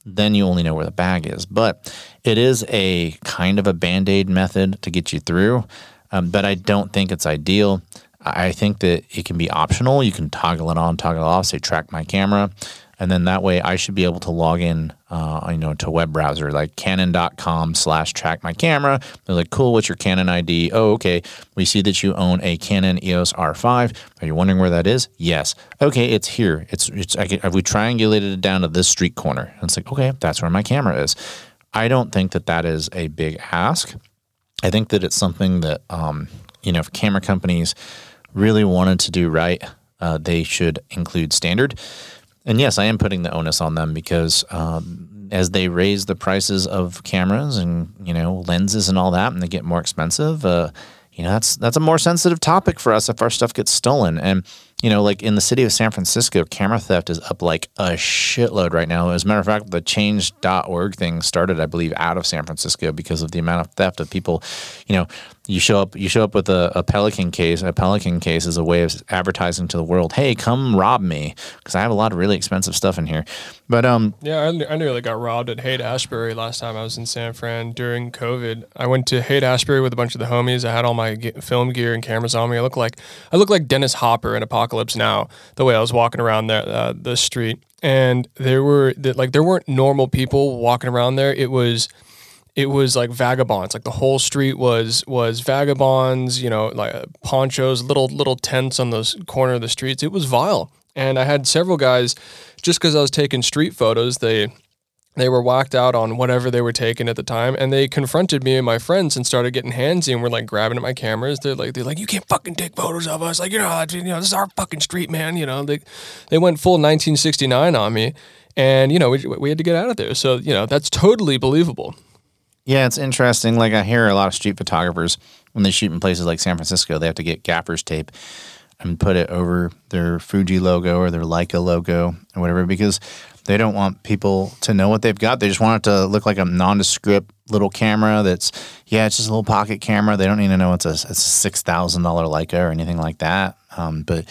then you only know where the bag is. But it is a kind of a band aid method to get you through. Um, but I don't think it's ideal. I think that it can be optional. You can toggle it on, toggle it off, say track my camera. And then that way I should be able to log in, uh, you know, to web browser like canon.com slash track my camera. They're like, cool, what's your Canon ID? Oh, okay. We see that you own a Canon EOS R5. Are you wondering where that is? Yes. Okay, it's here. It's, it's, I get, have we triangulated it down to this street corner? And it's like, okay, that's where my camera is. I don't think that that is a big ask. I think that it's something that, um, you know, if camera companies really wanted to do right, uh, they should include standard. And yes, I am putting the onus on them because um, as they raise the prices of cameras and you know lenses and all that, and they get more expensive, uh, you know that's that's a more sensitive topic for us if our stuff gets stolen. And you know, like in the city of San Francisco, camera theft is up like a shitload right now. As a matter of fact, the change.org thing started, I believe, out of San Francisco because of the amount of theft of people. You know, you show up, you show up with a, a Pelican case. A Pelican case is a way of advertising to the world, "Hey, come rob me," because I have a lot of really expensive stuff in here. But um,
Yeah, I, I nearly got robbed at Haight Ashbury last time I was in San Fran during COVID. I went to Haight Ashbury with a bunch of the homies. I had all my ge- film gear and cameras on me. I look like I look like Dennis Hopper in Apocalypse Now. The way I was walking around there, uh, the street, and there were like there weren't normal people walking around there. It was it was like vagabonds. Like the whole street was was vagabonds you know like ponchos little little tents on the corner of the streets. It was vile. And i had several guys just because i was taking street photos they they were whacked out on whatever they were taking at the time and they confronted me and my friends and started getting handsy and were like grabbing at my cameras. They're like they're like you can't fucking take photos of us. Like you know you know this is our fucking street man you know? They they went full 1969 on me and you know we, we had to get out of there. So you know that's totally believable
Yeah, it's interesting. Like I hear a lot of street photographers when they shoot in places like San Francisco, they have to get gaffer's tape and put it over their Fuji logo or their Leica logo or whatever because they don't want people to know what they've got. They just want it to look like a nondescript little camera that's yeah, it's just a little pocket camera. They don't need to know it's a it's a six thousand dollar Leica or anything like that. Um, but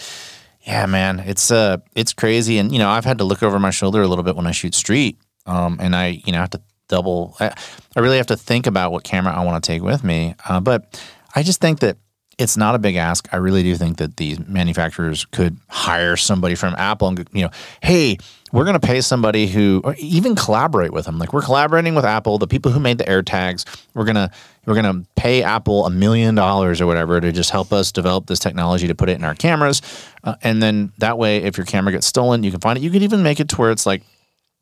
yeah, man, it's uh it's crazy. And you know, I've had to look over my shoulder a little bit when I shoot street. Um, and I, you know, have to double. I, I really have to think about what camera I want to take with me. Uh, but I just think that it's not a big ask. I really do think that these manufacturers could hire somebody from Apple and you know, hey, we're going to pay somebody who or even collaborate with them. Like we're collaborating with Apple, the people who made the AirTags. We're gonna we're gonna pay Apple a million dollars or whatever to just help us develop this technology to put it in our cameras, uh, and then that way, if your camera gets stolen, you can find it. You could even make it to where it's like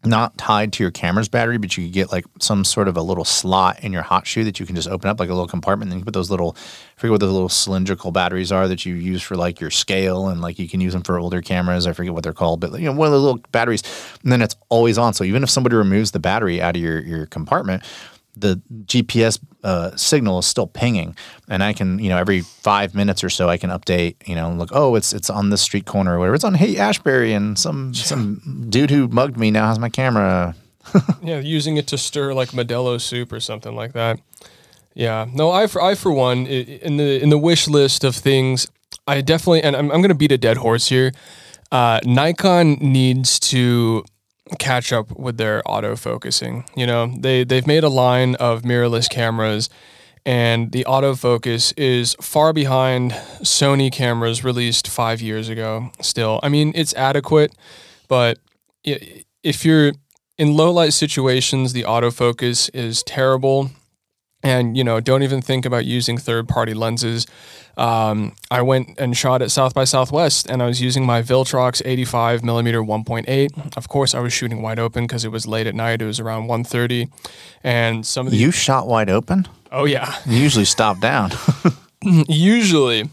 not tied to your camera's battery, but you could get like some sort of a little slot in your hot shoe that you can just open up like a little compartment. And then you put those little, I forget what those little cylindrical batteries are that you use for like your scale and like you can use them for older cameras. I forget what they're called, but you know, one of the little batteries. And then it's always on. So even if somebody removes the battery out of your, your compartment, the GPS uh, signal is still pinging, and I can, you know, every five minutes or so, I can update, you know, look, oh, it's it's on this street corner or whatever. It's on Haight Ashbury, and some some dude who mugged me now has my camera. <laughs>
yeah, using it to stir like Modelo soup or something like that. Yeah, no, I for I for one in the in the wish list of things, I definitely and I'm I'm gonna beat a dead horse here. Uh, Nikon needs to catch up with their auto focusing. You know, they they've made a line of mirrorless cameras, and the autofocus is far behind Sony cameras released five years ago. Still, I mean, it's adequate, but if you're in low light situations, the autofocus is terrible. And you know, don't even think about using third party lenses. Um, I went and shot at South by Southwest, and I was using my Viltrox 85 millimeter 1.8. Of course, I was shooting wide open because it was late at night. It was around 1:30, and some of the
You shot wide open.
oh yeah,
You usually stop down. <laughs>
usually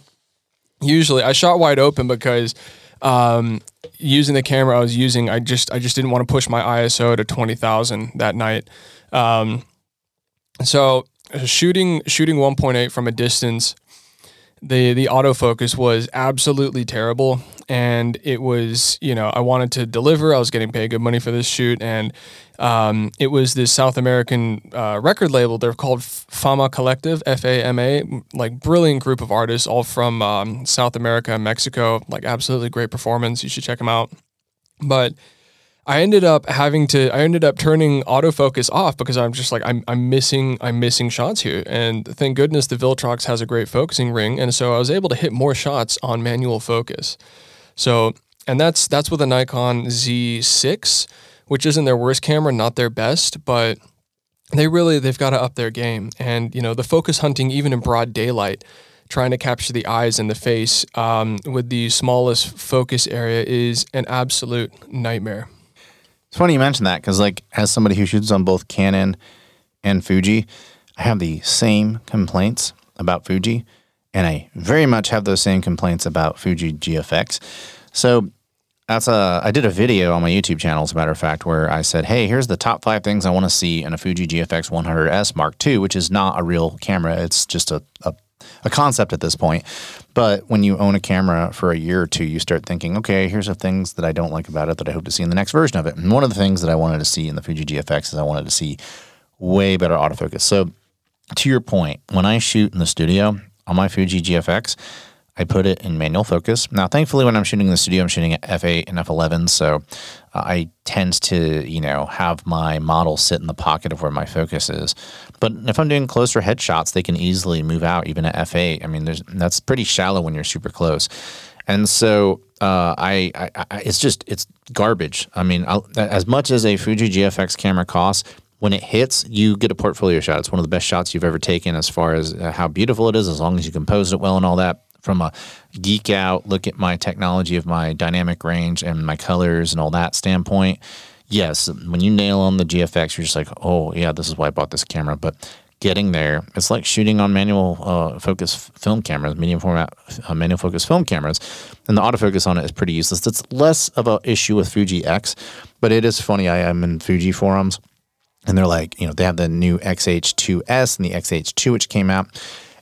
usually i shot wide open because um, using the camera i was using i just i just didn't want to push my iso to 20000 that night um, so shooting shooting 1.8 from a distance the the autofocus was absolutely terrible. And it was you know i wanted to deliver. I was getting paid good money for this shoot. And um, it was this south american uh, record label. They're called fama collective f-a-m-a like brilliant group of artists all from um, south america mexico. Like absolutely great performance. You should check them out. But I ended up having to I ended up turning autofocus off because I'm just like I'm I'm missing I'm missing shots here. And thank goodness the Viltrox has a great focusing ring. And so I was able to hit more shots on manual focus. So and that's that's with a Nikon Z6, which isn't their worst camera, not their best, but they really they've got to up their game. And you know, the focus hunting even in broad daylight, trying to capture the eyes and the face um, with the smallest focus area is an absolute nightmare.
It's funny you mentioned that because, like, as somebody who shoots on both Canon and Fuji, I have the same complaints about Fuji, and I very much have those same complaints about Fuji GFX. So that's a. I did a video on my YouTube channel, as a matter of fact, where I said, "Hey, here's the top five things I want to see in a Fuji GFX 100S Mark II, which is not a real camera. It's just a, a a concept at this point. But when you own a camera for a year or two, you start thinking, okay, here's the things that I don't like about it that I hope to see in the next version of it. And one of the things that I wanted to see in the Fuji GFX is I wanted to see way better autofocus. So to your point, when I shoot in the studio on my Fuji GFX, I put it in manual focus. Now, thankfully, when I'm shooting in the studio, I'm shooting at f8 and f11, so I tend to, you know, have my model sit in the pocket of where my focus is. But if I'm doing closer headshots, they can easily move out even at f8. I mean, there's that's pretty shallow when you're super close, and so uh, I, I, I, it's just it's garbage. I mean, I'll, as much as a Fuji GFX camera costs, when it hits, you get a portfolio shot. It's one of the best shots you've ever taken as far as uh, how beautiful it is, as long as you compose it well and all that. From a geek out, look at my technology of my dynamic range and my colors and all that standpoint. Yes, when you nail on the GFX, you're just like, oh, yeah, this is why I bought this camera. But getting there, it's like shooting on manual uh, focus film cameras, medium format uh, manual focus film cameras, and the autofocus on it is pretty useless. It's less of an issue with Fuji X, but it is funny. I am in Fuji forums and they're like, you know, they have the new XH2S and the XH2 which came out,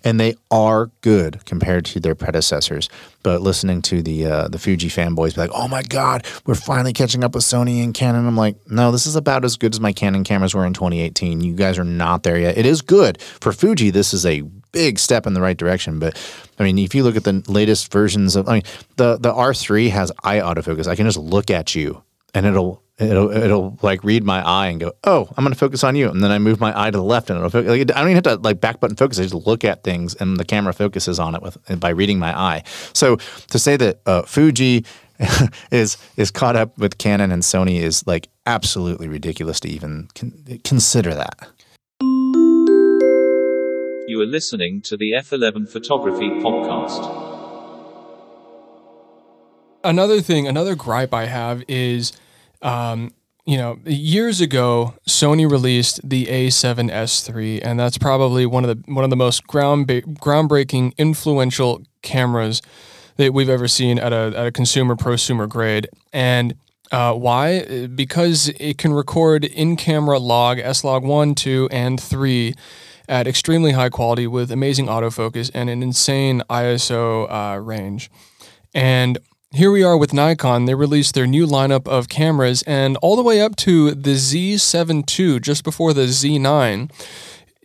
and they are good compared to their predecessors. But listening to the uh, the Fuji fanboys be like, "Oh my God, we're finally catching up with Sony and Canon." I'm like, "No, this is about as good as my Canon cameras were in 2018. You guys are not there yet. It is good for Fuji. This is a big step in the right direction. But I mean, if you look at the latest versions of, I mean, the the R3 has eye autofocus. I can just look at you and it'll it'll it'll like read my eye and go, oh, I'm going to focus on you, and then I move my eye to the left, and it'll focus. Like, I don't even have to like back button focus. I just look at things, and the camera focuses on it with by reading my eye. So to say that uh, Fuji <laughs> is is caught up with Canon and Sony is like absolutely ridiculous to even con- consider that.
You are listening to the F11 Photography Podcast.
Another thing, another gripe I have is, um, you know, years ago Sony released the A7S III, and that's probably one of the one of the most ground groundbreaking, influential cameras that we've ever seen at a at a consumer prosumer grade. And uh, why? Because it can record in camera log, S log 1, 2, and 3 at extremely high quality with amazing autofocus and an insane ISO uh, range. And here we are with Nikon. They released their new lineup of cameras, and all the way up to the Z7 II, just before the Z9,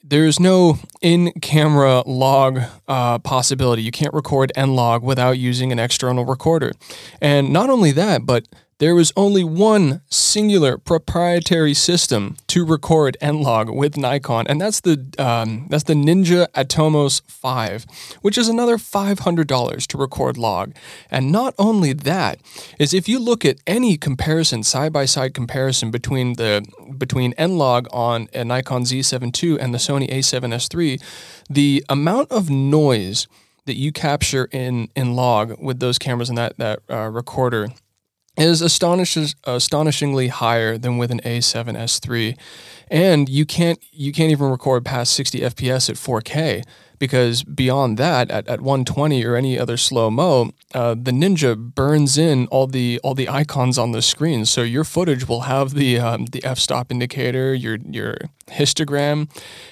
there's no in camera log uh, possibility. You can't record and log without using an external recorder. And not only that, but there was only one singular proprietary system to record and log with Nikon, and that's the um, that's the Ninja Atomos 5, which is another $500 to record log. And not only that, is if you look at any comparison, side-by-side comparison between the between N-Log on a Nikon Z7 II and the Sony A7S III, the amount of noise that you capture in in log with those cameras and that that uh, recorder is astonishingly higher than with an A7S III, and you can't you can't even record past 60 FPS at 4K because beyond that, at, at 120 or any other slow mo, uh, the Ninja burns in all the all the icons on the screen. So your footage will have the um, the f-stop indicator, your your histogram,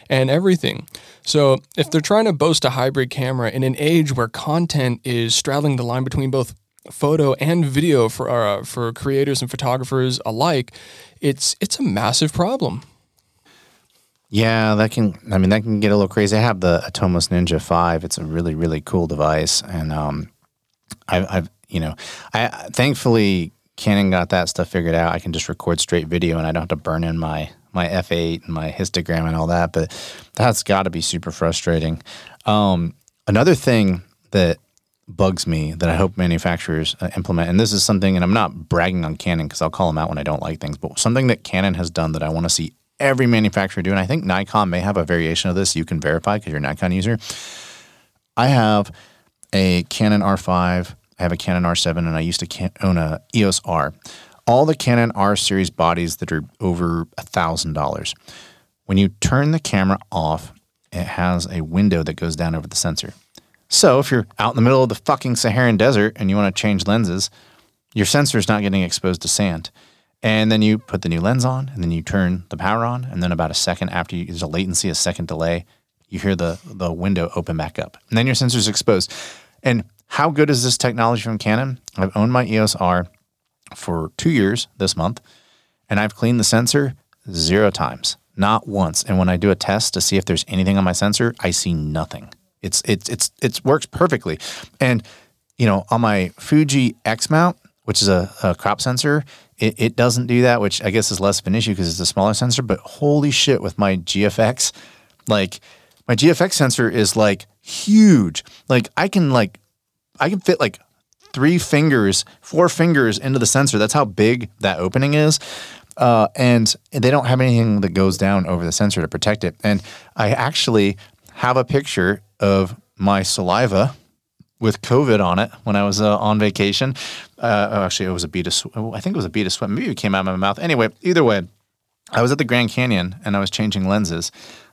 and everything. So if they're trying to boast a hybrid camera in an age where content is straddling the line between both photo and video for uh, for creators and photographers alike, it's it's a massive problem.
Yeah, that can. I mean, that can get a little crazy. I have the Atomos Ninja Five. It's a really really cool device, and um, I've, I've you know, I thankfully Canon got that stuff figured out. I can just record straight video, and I don't have to burn in my my F8 and my histogram and all that. But that's got to be super frustrating. Um, another thing that bugs me that I hope manufacturers uh, implement. And this is something, and I'm not bragging on Canon because I'll call them out when I don't like things, but something that Canon has done that I want to see every manufacturer do, and I think Nikon may have a variation of this. You can verify because you're a Nikon user. I have a Canon R5, I have a Canon R7, and I used to own a EOS R. All the Canon R series bodies that are over a thousand dollars. When you turn the camera off, it has a window that goes down over the sensor. So if you're out in the middle of the fucking Saharan desert and you want to change lenses, your sensor is not getting exposed to sand. And then you put the new lens on, and then you turn the power on, and then about a second after you, there's a latency, a second delay, you hear the the window open back up, and then your sensor is exposed. And how good is this technology from Canon? I've owned my EOS R for two years this month, and I've cleaned the sensor zero times, not once. And when I do a test to see if there's anything on my sensor, I see nothing. It's it's it's it works perfectly. And you know, on my Fuji X mount, which is a, a crop sensor, it, it, doesn't do that, which I guess is less of an issue because it's a smaller sensor. But holy shit, with my GFX, like my GFX sensor is like huge. Like I can like I can fit like three fingers, four fingers into the sensor. That's how big that opening is. Uh, and they don't have anything that goes down over the sensor to protect it. And I actually have a picture of my saliva with COVID on it when I was uh, on vacation. Uh, oh, actually, it was a bead of sweat. I think it was a bead of sweat. Maybe it came out of my mouth. Anyway, either way, I was at the Grand Canyon and I was changing lenses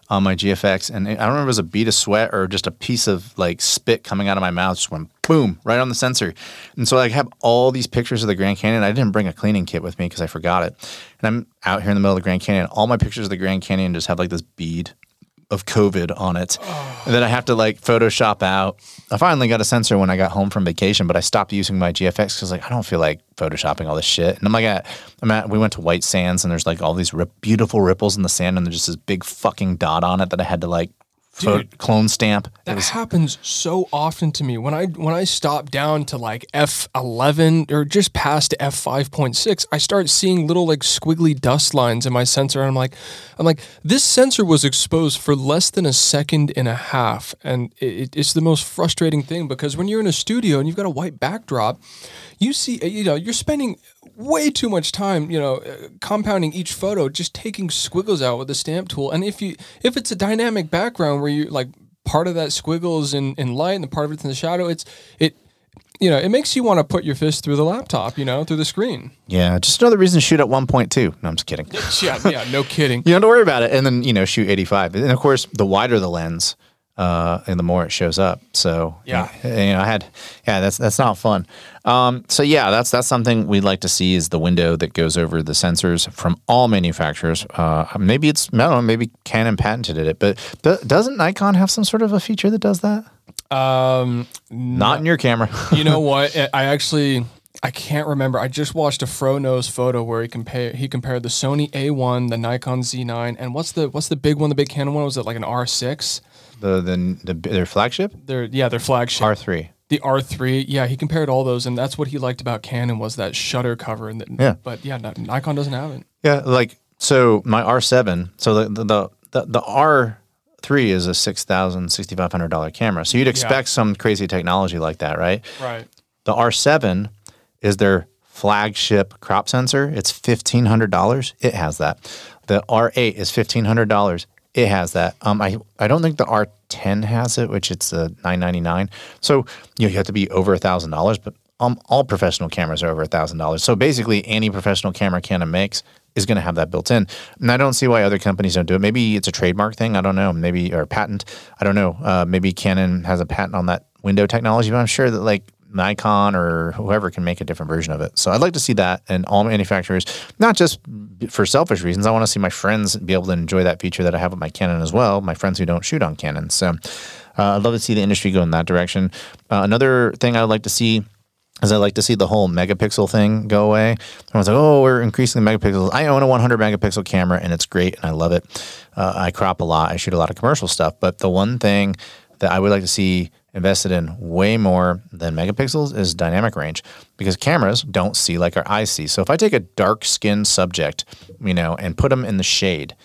on my GFX, and I remember it was a bead of sweat or just a piece of like spit coming out of my mouth, just went boom right on the sensor. And so I have all these pictures of the Grand Canyon. I didn't bring a cleaning kit with me because I forgot it. And I'm out here in the middle of the Grand Canyon. All my pictures of the Grand Canyon just have like this bead of COVID on it oh. that I have to like Photoshop out. I finally got a sensor when I got home from vacation, but I stopped using my GFX because like I don't feel like photoshopping all this shit. And I'm like, at, I'm at, we went to White Sands and there's like all these rip, beautiful ripples in the sand and there's just this big fucking dot on it that I had to like
Dude.
clone stamp.
That
was-
happens so often to me when I when I stop down to like F eleven or just past F five point six, I start seeing little like squiggly dust lines in my sensor, and I'm like, I'm like, this sensor was exposed for less than a second and a half, and it, it's the most frustrating thing because when you're in a studio and you've got a white backdrop, you see, you know, you're spending way too much time, you know, uh, compounding each photo, just taking squiggles out with the stamp tool. And if you if it's a dynamic background where you like part of that squiggles in, in light and the part of it's in the shadow, it's it you know, it makes you want to put your fist through the laptop, you know, through the screen.
yeah, just another reason to shoot at 1.2. No, I'm just kidding. <laughs>
Yeah, yeah, no kidding. <laughs>
You don't have to worry about it. And then, you know, shoot 85. And of course, the wider the lens, uh, and the more it shows up. So
Yeah.
you know, I had, yeah, that's that's not fun. Um, so yeah, that's that's something we'd like to see is the window that goes over the sensors from all manufacturers. Uh, maybe it's I don't know, maybe Canon patented it, but do, doesn't Nikon have some sort of a feature that does that?
Um,
Not in your camera. <laughs>
you know <laughs> what? I- actually I can't remember. I just watched a Fro Knows Photo where he compared he compared the Sony A1, the Nikon Z9, and what's the what's the big one? The big Canon one was it like an R6?
The, the the their flagship
Their yeah, their flagship.
R3.
the R3, yeah, he compared all those, and that's what he liked about Canon was that shutter cover. And the,
Yeah.
but yeah, Nikon doesn't have it.
Yeah, like so my R7, so the the the, the R3 is a six thousand sixty five hundred dollar camera. So you'd expect some crazy technology like that, right?
Right.
The R7 is their flagship crop sensor. It's fifteen hundred dollars. It has that. The R8 is fifteen hundred dollars. It has that. Um, I I don't think the R10 has it, which it's a nine ninety nine. So you, know, you have to be over a thousand dollars, but um, all professional cameras are over a thousand dollars. So basically, any professional camera Canon makes is going to have that built in. And I don't see why other companies don't do it. Maybe it's a trademark thing. I don't know. Maybe or patent. I don't know. Uh, maybe Canon has a patent on that window technology, but I'm sure that like Nikon or whoever can make a different version of it. So I'd like to see that in all manufacturers, not just for selfish reasons. I want to see my friends be able to enjoy that feature that I have with my Canon as well. My friends who don't shoot on Canon. So uh, I'd love to see the industry go in that direction. Uh, another thing I'd like to see is I like to see the whole megapixel thing go away. Everyone's like, oh, we're increasing the megapixels. I own a 100 megapixel camera and it's great and I love it. Uh, I crop a lot. I shoot a lot of commercial stuff. But the one thing that I would like to see invested in way more than megapixels is dynamic range because cameras don't see like our eyes see. So if I take a dark skinned subject, you know, and put them in the shade,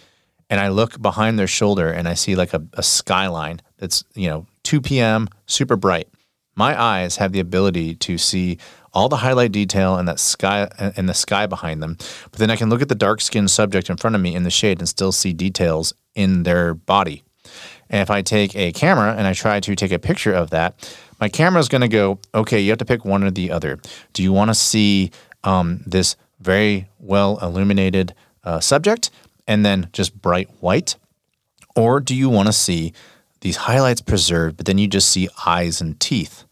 and I look behind their shoulder and I see like a, a skyline that's, you know, 2 p.m., super bright. My eyes have the ability to see all the highlight detail and that sky and the sky behind them. But then I can look at the dark skinned subject in front of me in the shade and still see details in their body. And if I take a camera and I try to take a picture of that, my camera is going to go, okay, you have to pick one or the other. Do you want to see um, this very well illuminated uh, subject and then just bright white? Or do you want to see these highlights preserved, but then you just see eyes and teeth?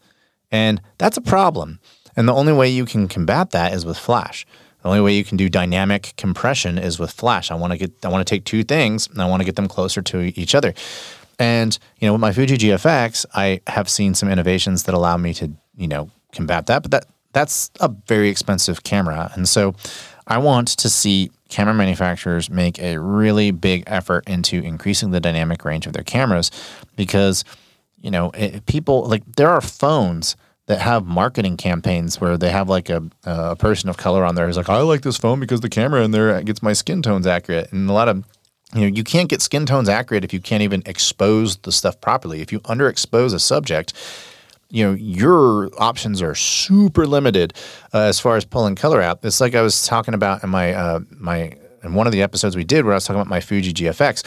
And that's a problem. And the only way you can combat that is with flash. The only way you can do dynamic compression is with flash. I want to get I want to take two things and I want to get them closer to each other. And you know, with my Fuji GFX, I have seen some innovations that allow me to, you know, combat that, but that that's a very expensive camera. And so I want to see camera manufacturers make a really big effort into increasing the dynamic range of their cameras because you know, it, people like there are phones that have marketing campaigns where they have like a, a person of color on there who's like, I like this phone because the camera in there gets my skin tones accurate. And a lot of, you know, you can't get skin tones accurate if you can't even expose the stuff properly. If you underexpose a subject, you know, your options are super limited uh, as far as pulling color out. It's like I was talking about in my, uh, my, in one of the episodes we did where I was talking about my Fuji GFX.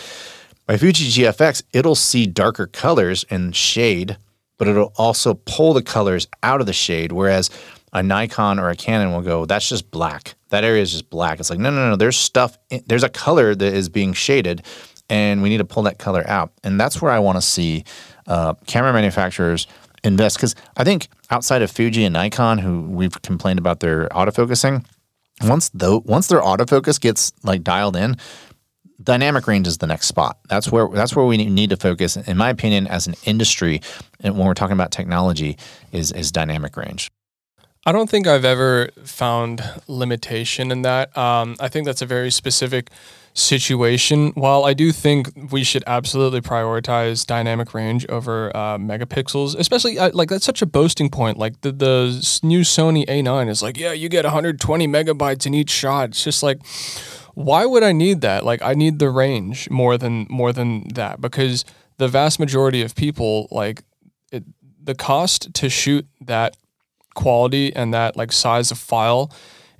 My Fuji GFX, it'll see darker colors and shade, but it'll also pull the colors out of the shade. Whereas a Nikon or a Canon will go, that's just black. That area is just black. It's like, no, no, no. There's stuff, in, there's a color that is being shaded, and we need to pull that color out. And that's where I want to see uh, camera manufacturers invest. Because I think outside of Fuji and Nikon, who we've complained about their autofocusing, once though once their autofocus gets like dialed in, dynamic range is the next spot. That's where that's where we need to focus, in my opinion, as an industry, and when we're talking about technology, is is dynamic range.
I don't think I've ever found limitation in that. Um, I think that's a very specific situation. While I do think we should absolutely prioritize dynamic range over uh, megapixels, especially uh, like that's such a boasting point. Like the the new Sony A9 is like, yeah, you get 120 megabytes in each shot. It's just like, why would I need that? Like I need the range more than more than that because the vast majority of people like it, the cost to shoot that quality and that like size of file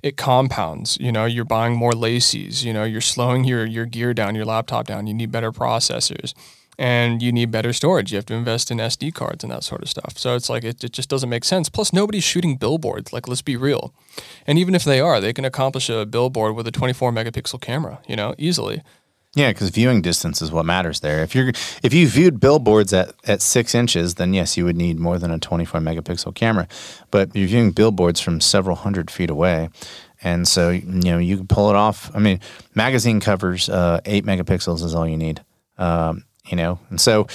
it compounds. You know you're buying more LaCies you know you're slowing your your gear down your laptop down. You need better processors and you need better storage. You have to invest in sd cards and that sort of stuff. So it's like it, it just doesn't make sense. Plus nobody's shooting billboards. Like let's be real. And even if they are they can accomplish a billboard with a 24 megapixel camera you know easily
Yeah, because viewing distance is what matters there. If you're if you viewed billboards at, at six inches, then yes, you would need more than a 24 megapixel camera. But you're viewing billboards from several hundred feet away, and so you know you can pull it off. I mean, magazine covers uh, eight megapixels is all you need. Um, you know, and so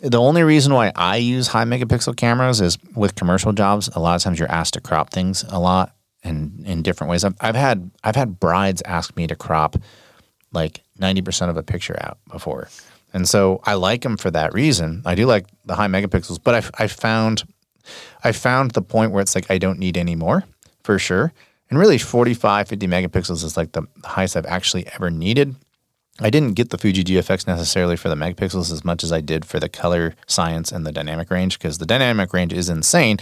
the only reason why I use high megapixel cameras is with commercial jobs. A lot of times you're asked to crop things a lot and in different ways. I've, I've had I've had brides ask me to crop like 90% of a picture out before. And so I like them for that reason. I do like the high megapixels, but I, I found I found the point where it's like I don't need any more for sure. And really 45, 50 megapixels is like the highest I've actually ever needed. I didn't get the Fuji GFX necessarily for the megapixels as much as I did for the color science and the dynamic range because the dynamic range is insane,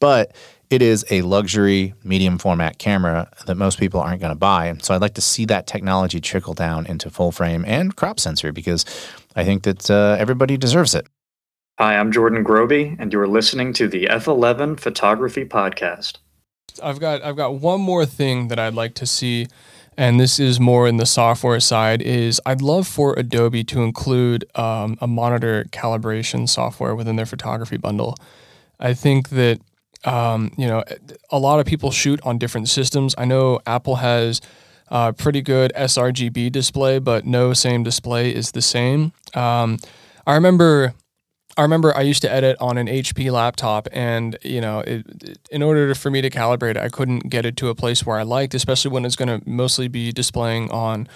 but it is a luxury medium format camera that most people aren't going to buy. So I'd like to see that technology trickle down into full frame and crop sensor because I think that uh, everybody deserves it.
Hi, I'm Jordan Groby, and you're listening to the F11 Photography Podcast.
I've got I've got one more thing that I'd like to see, and this is more in the software side. Is I'd love for Adobe to include um, a monitor calibration software within their photography bundle. I think that um, you know a lot of people shoot on different systems. I know Apple has a pretty good sRGB display, but no same display is the same. Um, I remember I remember I used to edit on an HP laptop, and you know, it, it- in order for me to calibrate it, I couldn't get it to a place where I liked, especially when it's going to mostly be displaying on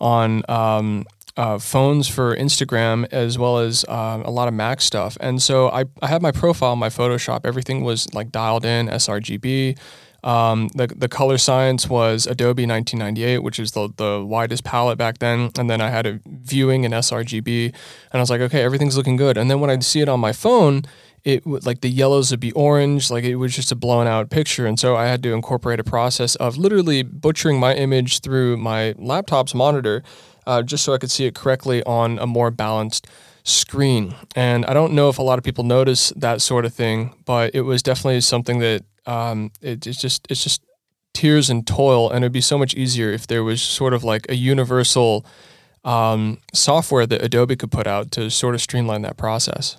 on um, uh, phones for Instagram as well as um, a lot of Mac stuff. And so I, I had my profile my Photoshop. Everything was like dialed in sRGB. Um, the, the color science was Adobe 1998, which is the, the widest palette back then. And then I had a viewing in sRGB, and I was like, okay, everything's looking good. And then when I'd see it on my phone, it would like the yellows would be orange, like it was just a blown out picture. And so I had to incorporate a process of literally butchering my image through my laptop's monitor, uh, just so I could see it correctly on a more balanced screen. And I don't know if a lot of people notice that sort of thing, but it was definitely something that um, it, it's just it's just tears and toil, and it'd be so much easier if there was sort of like a universal um, software that Adobe could put out to sort of streamline that process.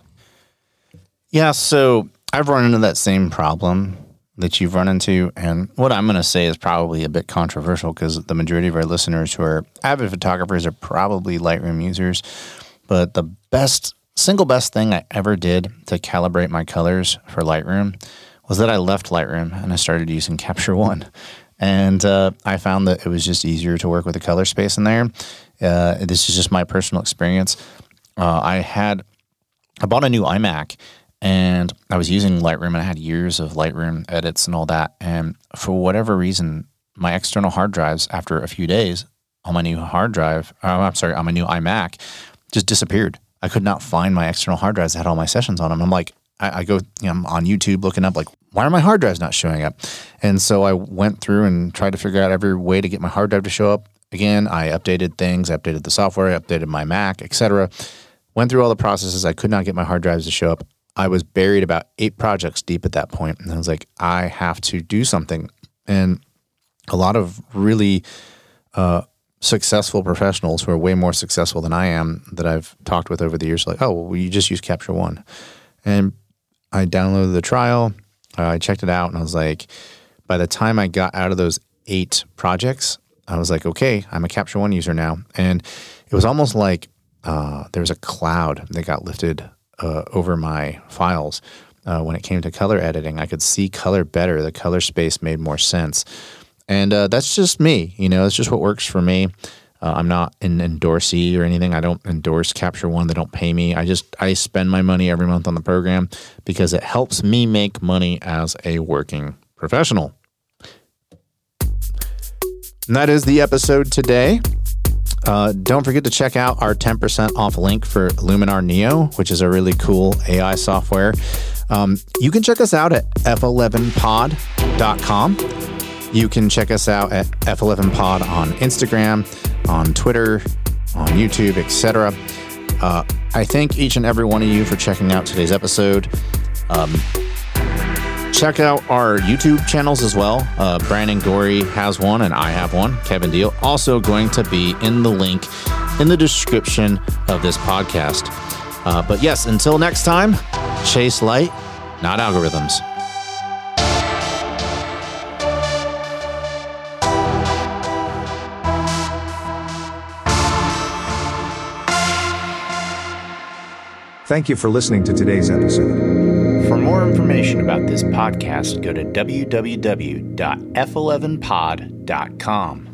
Yeah, so I've run into that same problem that you've run into. And what I'm going to say is probably a bit controversial because the majority of our listeners who are avid photographers are probably Lightroom users. But the best, single best thing I ever did to calibrate my colors for Lightroom was that I left Lightroom and I started using Capture One. And uh, I found that it was just easier to work with the color space in there. Uh, this is just my personal experience. Uh, I had I bought a new iMac and I was using Lightroom and I had years of Lightroom edits and all that. And for whatever reason, my external hard drives, after a few days on my new hard drive, uh, I'm sorry, on my new iMac, just disappeared. I could not find my external hard drives that had all my sessions on them. I'm like, I, I go, you know, I'm on YouTube looking up, like, why are my hard drives not showing up? And so I went through and tried to figure out every way to get my hard drive to show up. Again, I updated things, I updated the software, I updated my Mac, etc. Went through all the processes. I could not get my hard drives to show up. I was buried about eight projects deep at that point, and I was like, I have to do something. And a lot of really uh, successful professionals who are way more successful than I am that I've talked with over the years, like, oh, well, you just use Capture One, and I downloaded the trial. I checked it out, and I was like, by the time I got out of those eight projects, I was like, okay, I'm a Capture One user now, and it was almost like uh, there was a cloud that got lifted uh, over my files. Uh, when it came to color editing, I could see color better. The color space made more sense. And uh, that's just me, you know, it's just what works for me. Uh, I'm not an endorsee or anything. I don't endorse Capture One. They don't pay me. I just I spend my money every month on the program because it helps me make money as a working professional. And that is the episode today. Uh, don't forget to check out our 10% off link for Luminar Neo, which is a really cool AI software. Um, you can check us out at f11pod.com. You can check us out at F11pod on Instagram, on Twitter, on YouTube, etc. Uh, I thank each and every one of you for checking out today's episode. Um, check out our YouTube channels as well. Uh, Brandon Gorrie has one, and I have one. Kevin Deal also going to be in the link in the description of this podcast. Uh, but yes, until next time, chase light, not algorithms.
Thank you for listening to today's episode.
For more information about this podcast, go to www.f11pod.com.